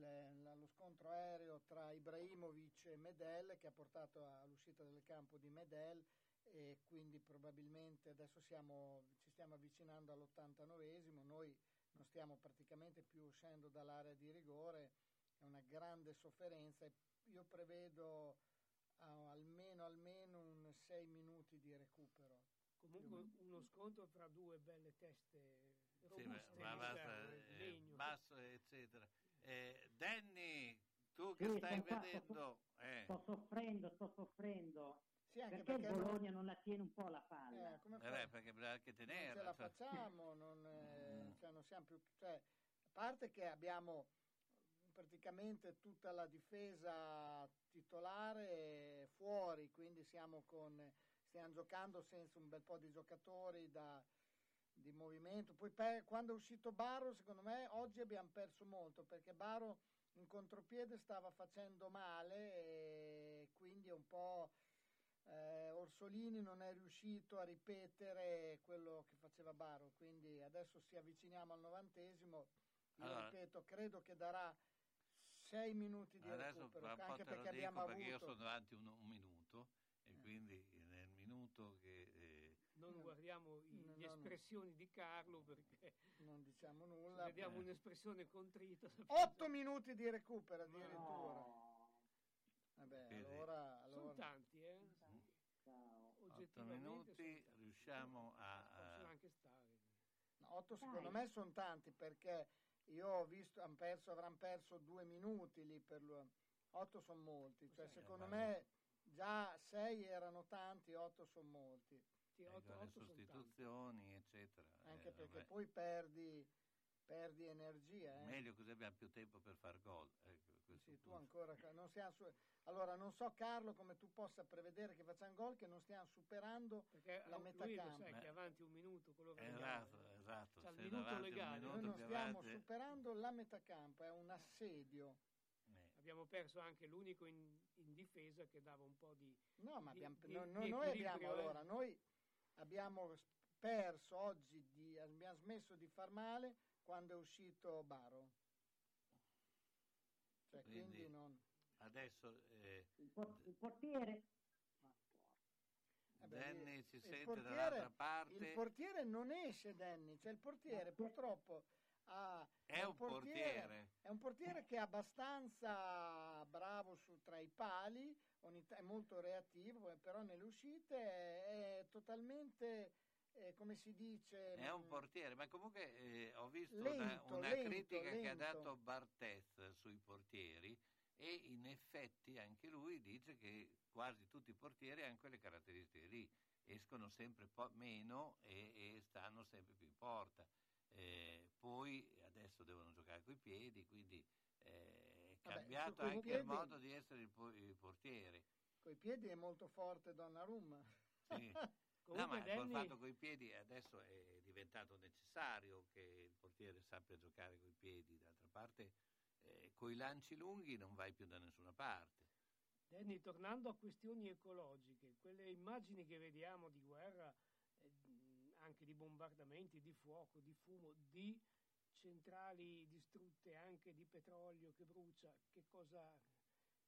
lo scontro aereo tra Ibrahimovic e Medel che ha portato all'uscita del campo di Medel e quindi probabilmente adesso siamo, ci stiamo avvicinando all'89esimo, noi non stiamo praticamente più uscendo dall'area di rigore, è una grande sofferenza e io prevedo almeno, almeno un 6 minuti di recupero. Comunque uno scontro tra due belle teste Sì, robuste, ma- ma di basta, ferro, eh, basso, eccetera. Eh, Danny, tu che Sì, stai sto vedendo... eh, Sto soffrendo, sto soffrendo. Sì, anche perché, perché il non- Bologna non la tiene un po' la palla? Eh, come eh perché bisogna anche non tenerla. ce la cioè. facciamo, non, eh, cioè, non siamo più... Cioè, a parte che abbiamo praticamente tutta la difesa titolare fuori, quindi siamo con, stiamo giocando senza un bel po' di giocatori da, di movimento. Poi pe- quando è uscito Baro, secondo me oggi abbiamo perso molto perché Baro in contropiede stava facendo male e quindi è un po'... eh, Orsolini non è riuscito a ripetere quello che faceva Baro, quindi adesso ci avviciniamo al novantesimo. Io Allora- ripeto, credo che darà sei minuti di Adesso recupero, anche perché dico abbiamo perché io avuto... sono davanti un, un minuto e quindi minuto che... eh, Non guardiamo i- No, le no, no. espressioni di Carlo perché non diciamo nulla. vediamo un'espressione contrita. Otto minuti di recupero addirittura. Vabbè, Vedi. allora, Sono allora... tanti, eh? otto Oggettivamente minuti sono tanti. riusciamo a... Possono anche stare. No, otto secondo me sono tanti perché io ho visto, han perso, avranno perso due minuti lì per. Otto sono molti, cioè secondo me già sei erano tanti, otto sono molti. Sì, otto sono tanti. sostituzioni, eccetera. Anche Eh, perché vabbè. poi perdi, perdi energia. Eh. Meglio così abbiamo più tempo per far gol. Ecco, Sì, tu ancora non su- Allora, non so Carlo come tu possa prevedere che facciamo gol che non stiamo superando Perché la lui metà lo campo. sai che è avanti un minuto quello che Esatto, esatto. C'ha il se minuto davanti un legale. minuto Noi non stiamo avanti- superando la metà campo, è un assedio. Abbiamo perso anche l'unico in, in difesa che dava un po' di. No, ma di- abbiamo, di- no- di no- noi equilibrio, abbiamo eh. allora, noi abbiamo perso oggi, di- abbiamo smesso di far male quando è uscito Baro. Cioè, quindi, Quindi- non... Adesso eh, Il, por- il portiere eh beh, Danny il- si sente portiere- dall'altra parte. Il portiere non esce Danny, cioè il portiere purtroppo ha, È un portiere. È un portiere che è abbastanza bravo su, tra i pali, è molto reattivo, eh, però nelle uscite è, è totalmente, eh, come si dice... È un mh, portiere, ma comunque eh, ho visto Lento, una, una lento, critica che ha lento. dato Barthez sui portieri e in effetti anche lui dice che quasi tutti i portieri hanno quelle caratteristiche lì, escono sempre po- meno e, e stanno sempre più in porta. Eh, poi adesso devono giocare coi piedi, quindi eh, è Vabbè, cambiato coi anche piedi- il modo di essere il, po- il portiere. Coi piedi è molto forte Donnarumma. Sì. no, Comunque ma col Danny- fatto coi piedi adesso è diventato necessario che il portiere sappia giocare coi piedi, d'altra parte eh, coi lanci lunghi non vai più da nessuna parte. Danny, tornando a questioni ecologiche, quelle immagini che vediamo di guerra, anche di bombardamenti, di fuoco, di fumo, di centrali distrutte, anche di petrolio che brucia, che cosa,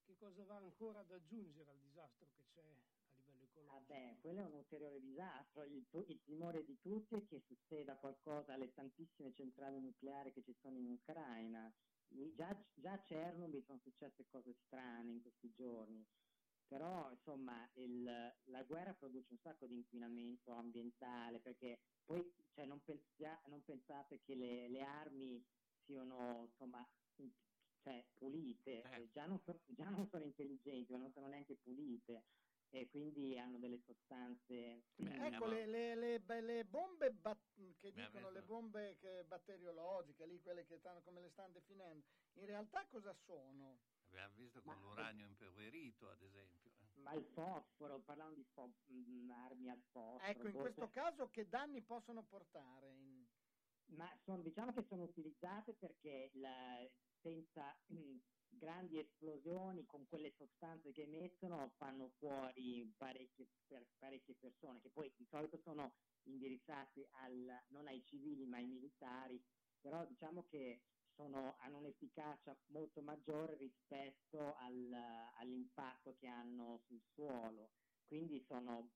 che cosa va ancora ad aggiungere al disastro che c'è a livello ecologico? Vabbè, quello è un ulteriore disastro. Il, il timore di tutti è che succeda qualcosa alle tantissime centrali nucleari che ci sono in Ucraina. Già, già a Chernobyl sono successe cose strane in questi giorni, però insomma il, la guerra produce un sacco di inquinamento ambientale perché poi cioè, non, pensia, non pensate che le, le armi siano insomma in- cioè, pulite, eh, già, non so- già non sono intelligenti, ma non sono neanche pulite e quindi hanno delle sostanze. Ecco le, le- le- beh, le bombe bat- che Beh, dicono le bombe che- batteriologiche, lì quelle che stanno come le stanno definendo, in realtà cosa sono? Abbiamo visto con l'uranio impoverito, ad esempio. Ma il fosforo, parlando di fo- mh, armi al fosforo. Ecco, in questo caso che danni possono portare? in- Ma sono- diciamo che sono utilizzate perché la- senza mm, grandi esplosioni con quelle sostanze che emettono fanno fuori parecchie, per, parecchie persone che poi di solito sono indirizzate al- non ai civili ma ai militari, però diciamo che sono- hanno un'efficacia molto maggiore rispetto al- all'impatto che hanno sul suolo quindi sono,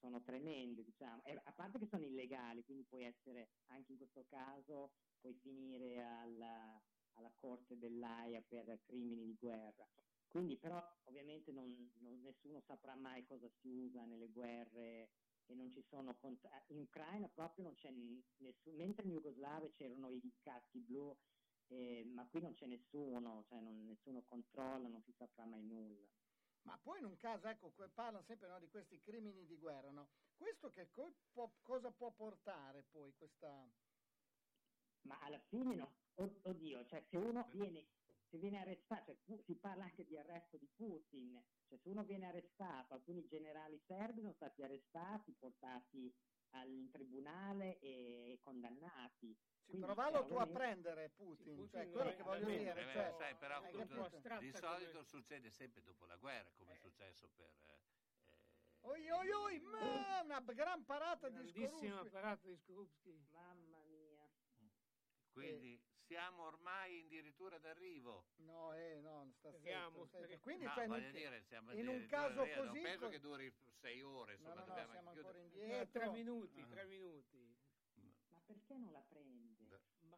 sono tremende, diciamo. E a parte che sono illegali, quindi puoi essere, anche in questo caso, puoi finire alla, alla corte dell'AIA per crimini di guerra. Quindi però ovviamente non- non- nessuno saprà mai cosa si usa nelle guerre e non ci sono cont- in Ucraina proprio non c'è nessuno, mentre in Jugoslavia c'erano i caschi blu, eh, ma qui non c'è nessuno, cioè non- nessuno controlla, non si saprà mai nulla. Ma poi in un caso, ecco, parlano sempre no, di questi crimini di guerra, no? Questo che co- può- cosa può portare poi questa... Ma alla fine no, oddio, cioè se uno viene, se viene arrestato, cioè, si parla anche di arresto di Putin, cioè se uno viene arrestato, alcuni generali serbi sono stati arrestati, portati al, tribunale e condannati. Sì, Quindi, però vallo cioè, tu a prendere Putin, Putin cioè quello che voglio eh, dire. Eh, cioè, sai, però astratta di come- solito succede sempre dopo la guerra, come è successo per... eh, Oi, oi, oi, ma una gran parata di Grandissima Skorupski. parata di Skorupski. Mamma mia. Quindi siamo ormai addirittura d'arrivo. No, eh, no, sta zitto, stai- speriamo. Quindi, No, cioè, in un- voglio dire, siamo in un caso così... Non penso co- che duri sei ore, No, insomma, no, no, dobbiamo siamo anche ancora chiudere. indietro. Eh, tre minuti, Ah. tre minuti. Ma perché non la prende? Ma,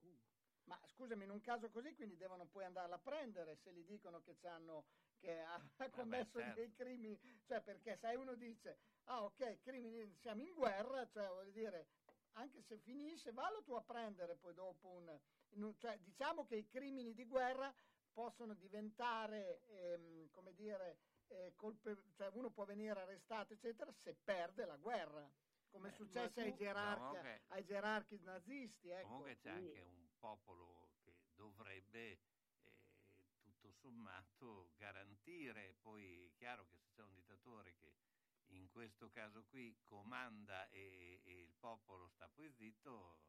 uh, Ma scusami, in un caso così quindi devono poi andarla a prendere se gli dicono che, c'hanno, che ha, ha commesso certo. dei crimini, cioè perché se uno dice, ah ok, crimini, siamo in guerra, cioè voglio dire, anche se finisce, vallo tu a prendere poi dopo un... cioè diciamo che i crimini di guerra possono diventare, ehm, come dire, eh, colpe- cioè uno può venire arrestato eccetera se perde la guerra. Come è successo ma ai tu- gerarchi, no, comunque- ai gerarchi nazisti. Ecco. Comunque c'è Sì. anche un popolo che dovrebbe eh, tutto sommato garantire, poi è chiaro che se c'è un dittatore che in questo caso qui comanda e, e il popolo sta poi zitto,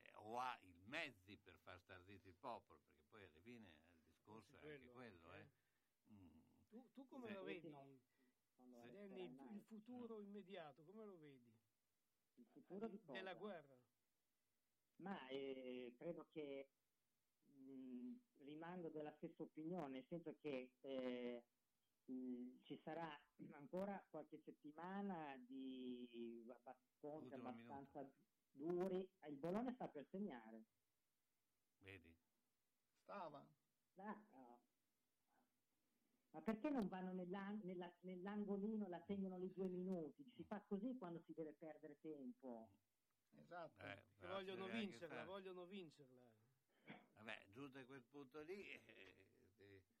eh, o ha i mezzi per far star zitto il popolo, perché poi alla fine il discorso è anche quello quello. anche, eh. Mm. tu, tu come Sì. lo vedi? non- non lo Danny, il, futuro immediato, come lo vedi? Il futuro di cosa? Della guerra. Ma eh, credo che mh, rimango della stessa opinione, nel senso che eh, mh, ci sarà ancora qualche settimana di scontri abbastanza duri. Il Bologna sta per segnare. Vedi? Stava. Ah, no. Ma perché non vanno nell'an- nella- nell'angolino e la tengono lì due minuti? Si fa così quando si deve perdere tempo. Esatto. Eh, vogliono vincerla, vogliono vincerla. Vabbè, giunto a quel punto lì, eh,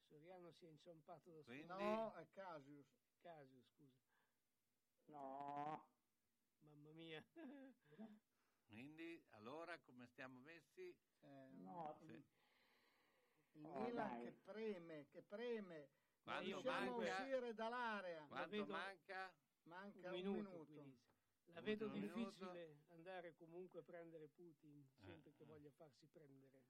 Soriano si è inciampato da Quindi-. No, è Casius. Casio, scusa. No. Mamma mia. quindi allora come stiamo messi? Eh, No, Sì. Il Oh, Milan dai. che preme, che preme. Non Quando riusciamo a manca- uscire dall'area. Quanto vedo- manca? Manca un un minuto, minuto. qui dice. La vedo minuto. difficile andare comunque a prendere Putin, Eh, sempre che eh. voglia farsi prendere.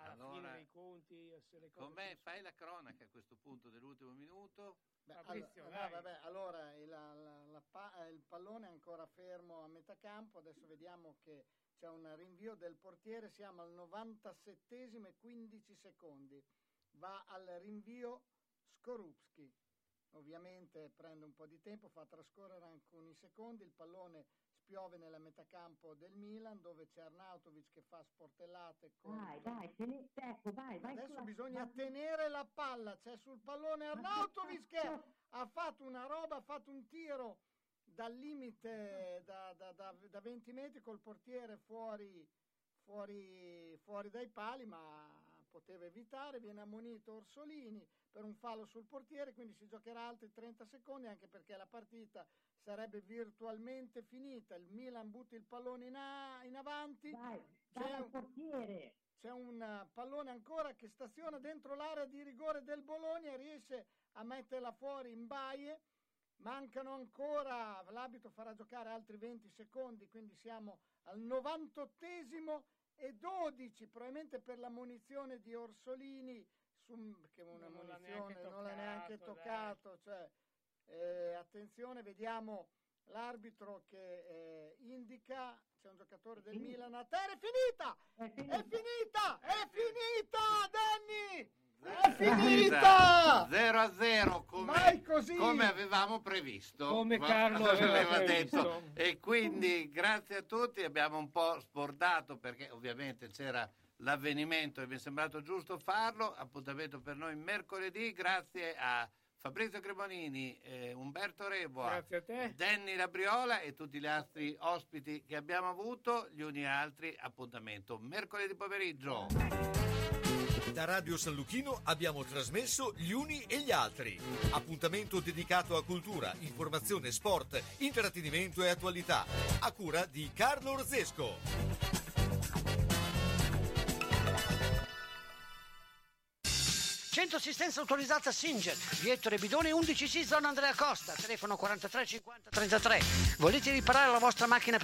Alla Allora, fine dei conti, se le cose... Con me fai la cronaca a questo punto dell'ultimo minuto. Beh, Fabrizio, allora, no, vabbè, allora il, la- la pa- il pallone è ancora fermo a metà campo, adesso vediamo che c'è un rinvio del portiere, siamo al 97 e 15 secondi, va al rinvio Skorupski, ovviamente prende un po' di tempo, fa trascorrere alcuni secondi, il pallone spiove nella metà campo del Milan dove c'è Arnautovic che fa sportellate con... Dai, dai, te ne- ecco, vai, vai. Adesso sulla- bisogna vai- tenere la palla, c'è sul pallone Arnautovic che ha fatto una roba, ha fatto un tiro dal limite da, da- da- da 20 metri col portiere fuori, fuori, fuori dai pali, ma poteva evitare, viene ammonito Orsolini per un fallo sul portiere, quindi si giocherà altri 30 secondi anche perché la partita sarebbe virtualmente finita, il Milan butta il pallone in, a- in avanti, dai c'è un- portiere. c'è un eh, pallone ancora che staziona dentro l'area di rigore del Bologna, riesce a metterla fuori in baie. Mancano ancora, l'abito farà giocare altri 20 secondi, quindi siamo al 98 e 12, probabilmente per la munizione di Orsolini, su- che una Non l'ha munizione neanche non l'ha neanche toccato, toccato. Cioè, eh, attenzione, vediamo l'arbitro che eh, indica, c'è un giocatore del Milan a terra, è finita! È finita! È finita, Danny! È finita! 0 a 0 come, come avevamo previsto. Come Carlo aveva previsto. detto. E quindi grazie a tutti, abbiamo un po' spordato perché ovviamente c'era l'avvenimento e mi è sembrato giusto farlo. Appuntamento per noi mercoledì, grazie a Fabrizio Cremonini, eh, Umberto Reboa. Danny Labriola e tutti gli altri ospiti che abbiamo avuto. Gli uni e altri appuntamento mercoledì pomeriggio. Da Radio San Luchino abbiamo trasmesso Gli Uni e gli Altri. Appuntamento dedicato a cultura, informazione, sport, intrattenimento e attualità. A cura di Carlo Orzesco. Centro assistenza autorizzata Singer, Viettore Bidone 11C, zona Andrea Costa, telefono 43 50 33. Volete riparare la vostra macchina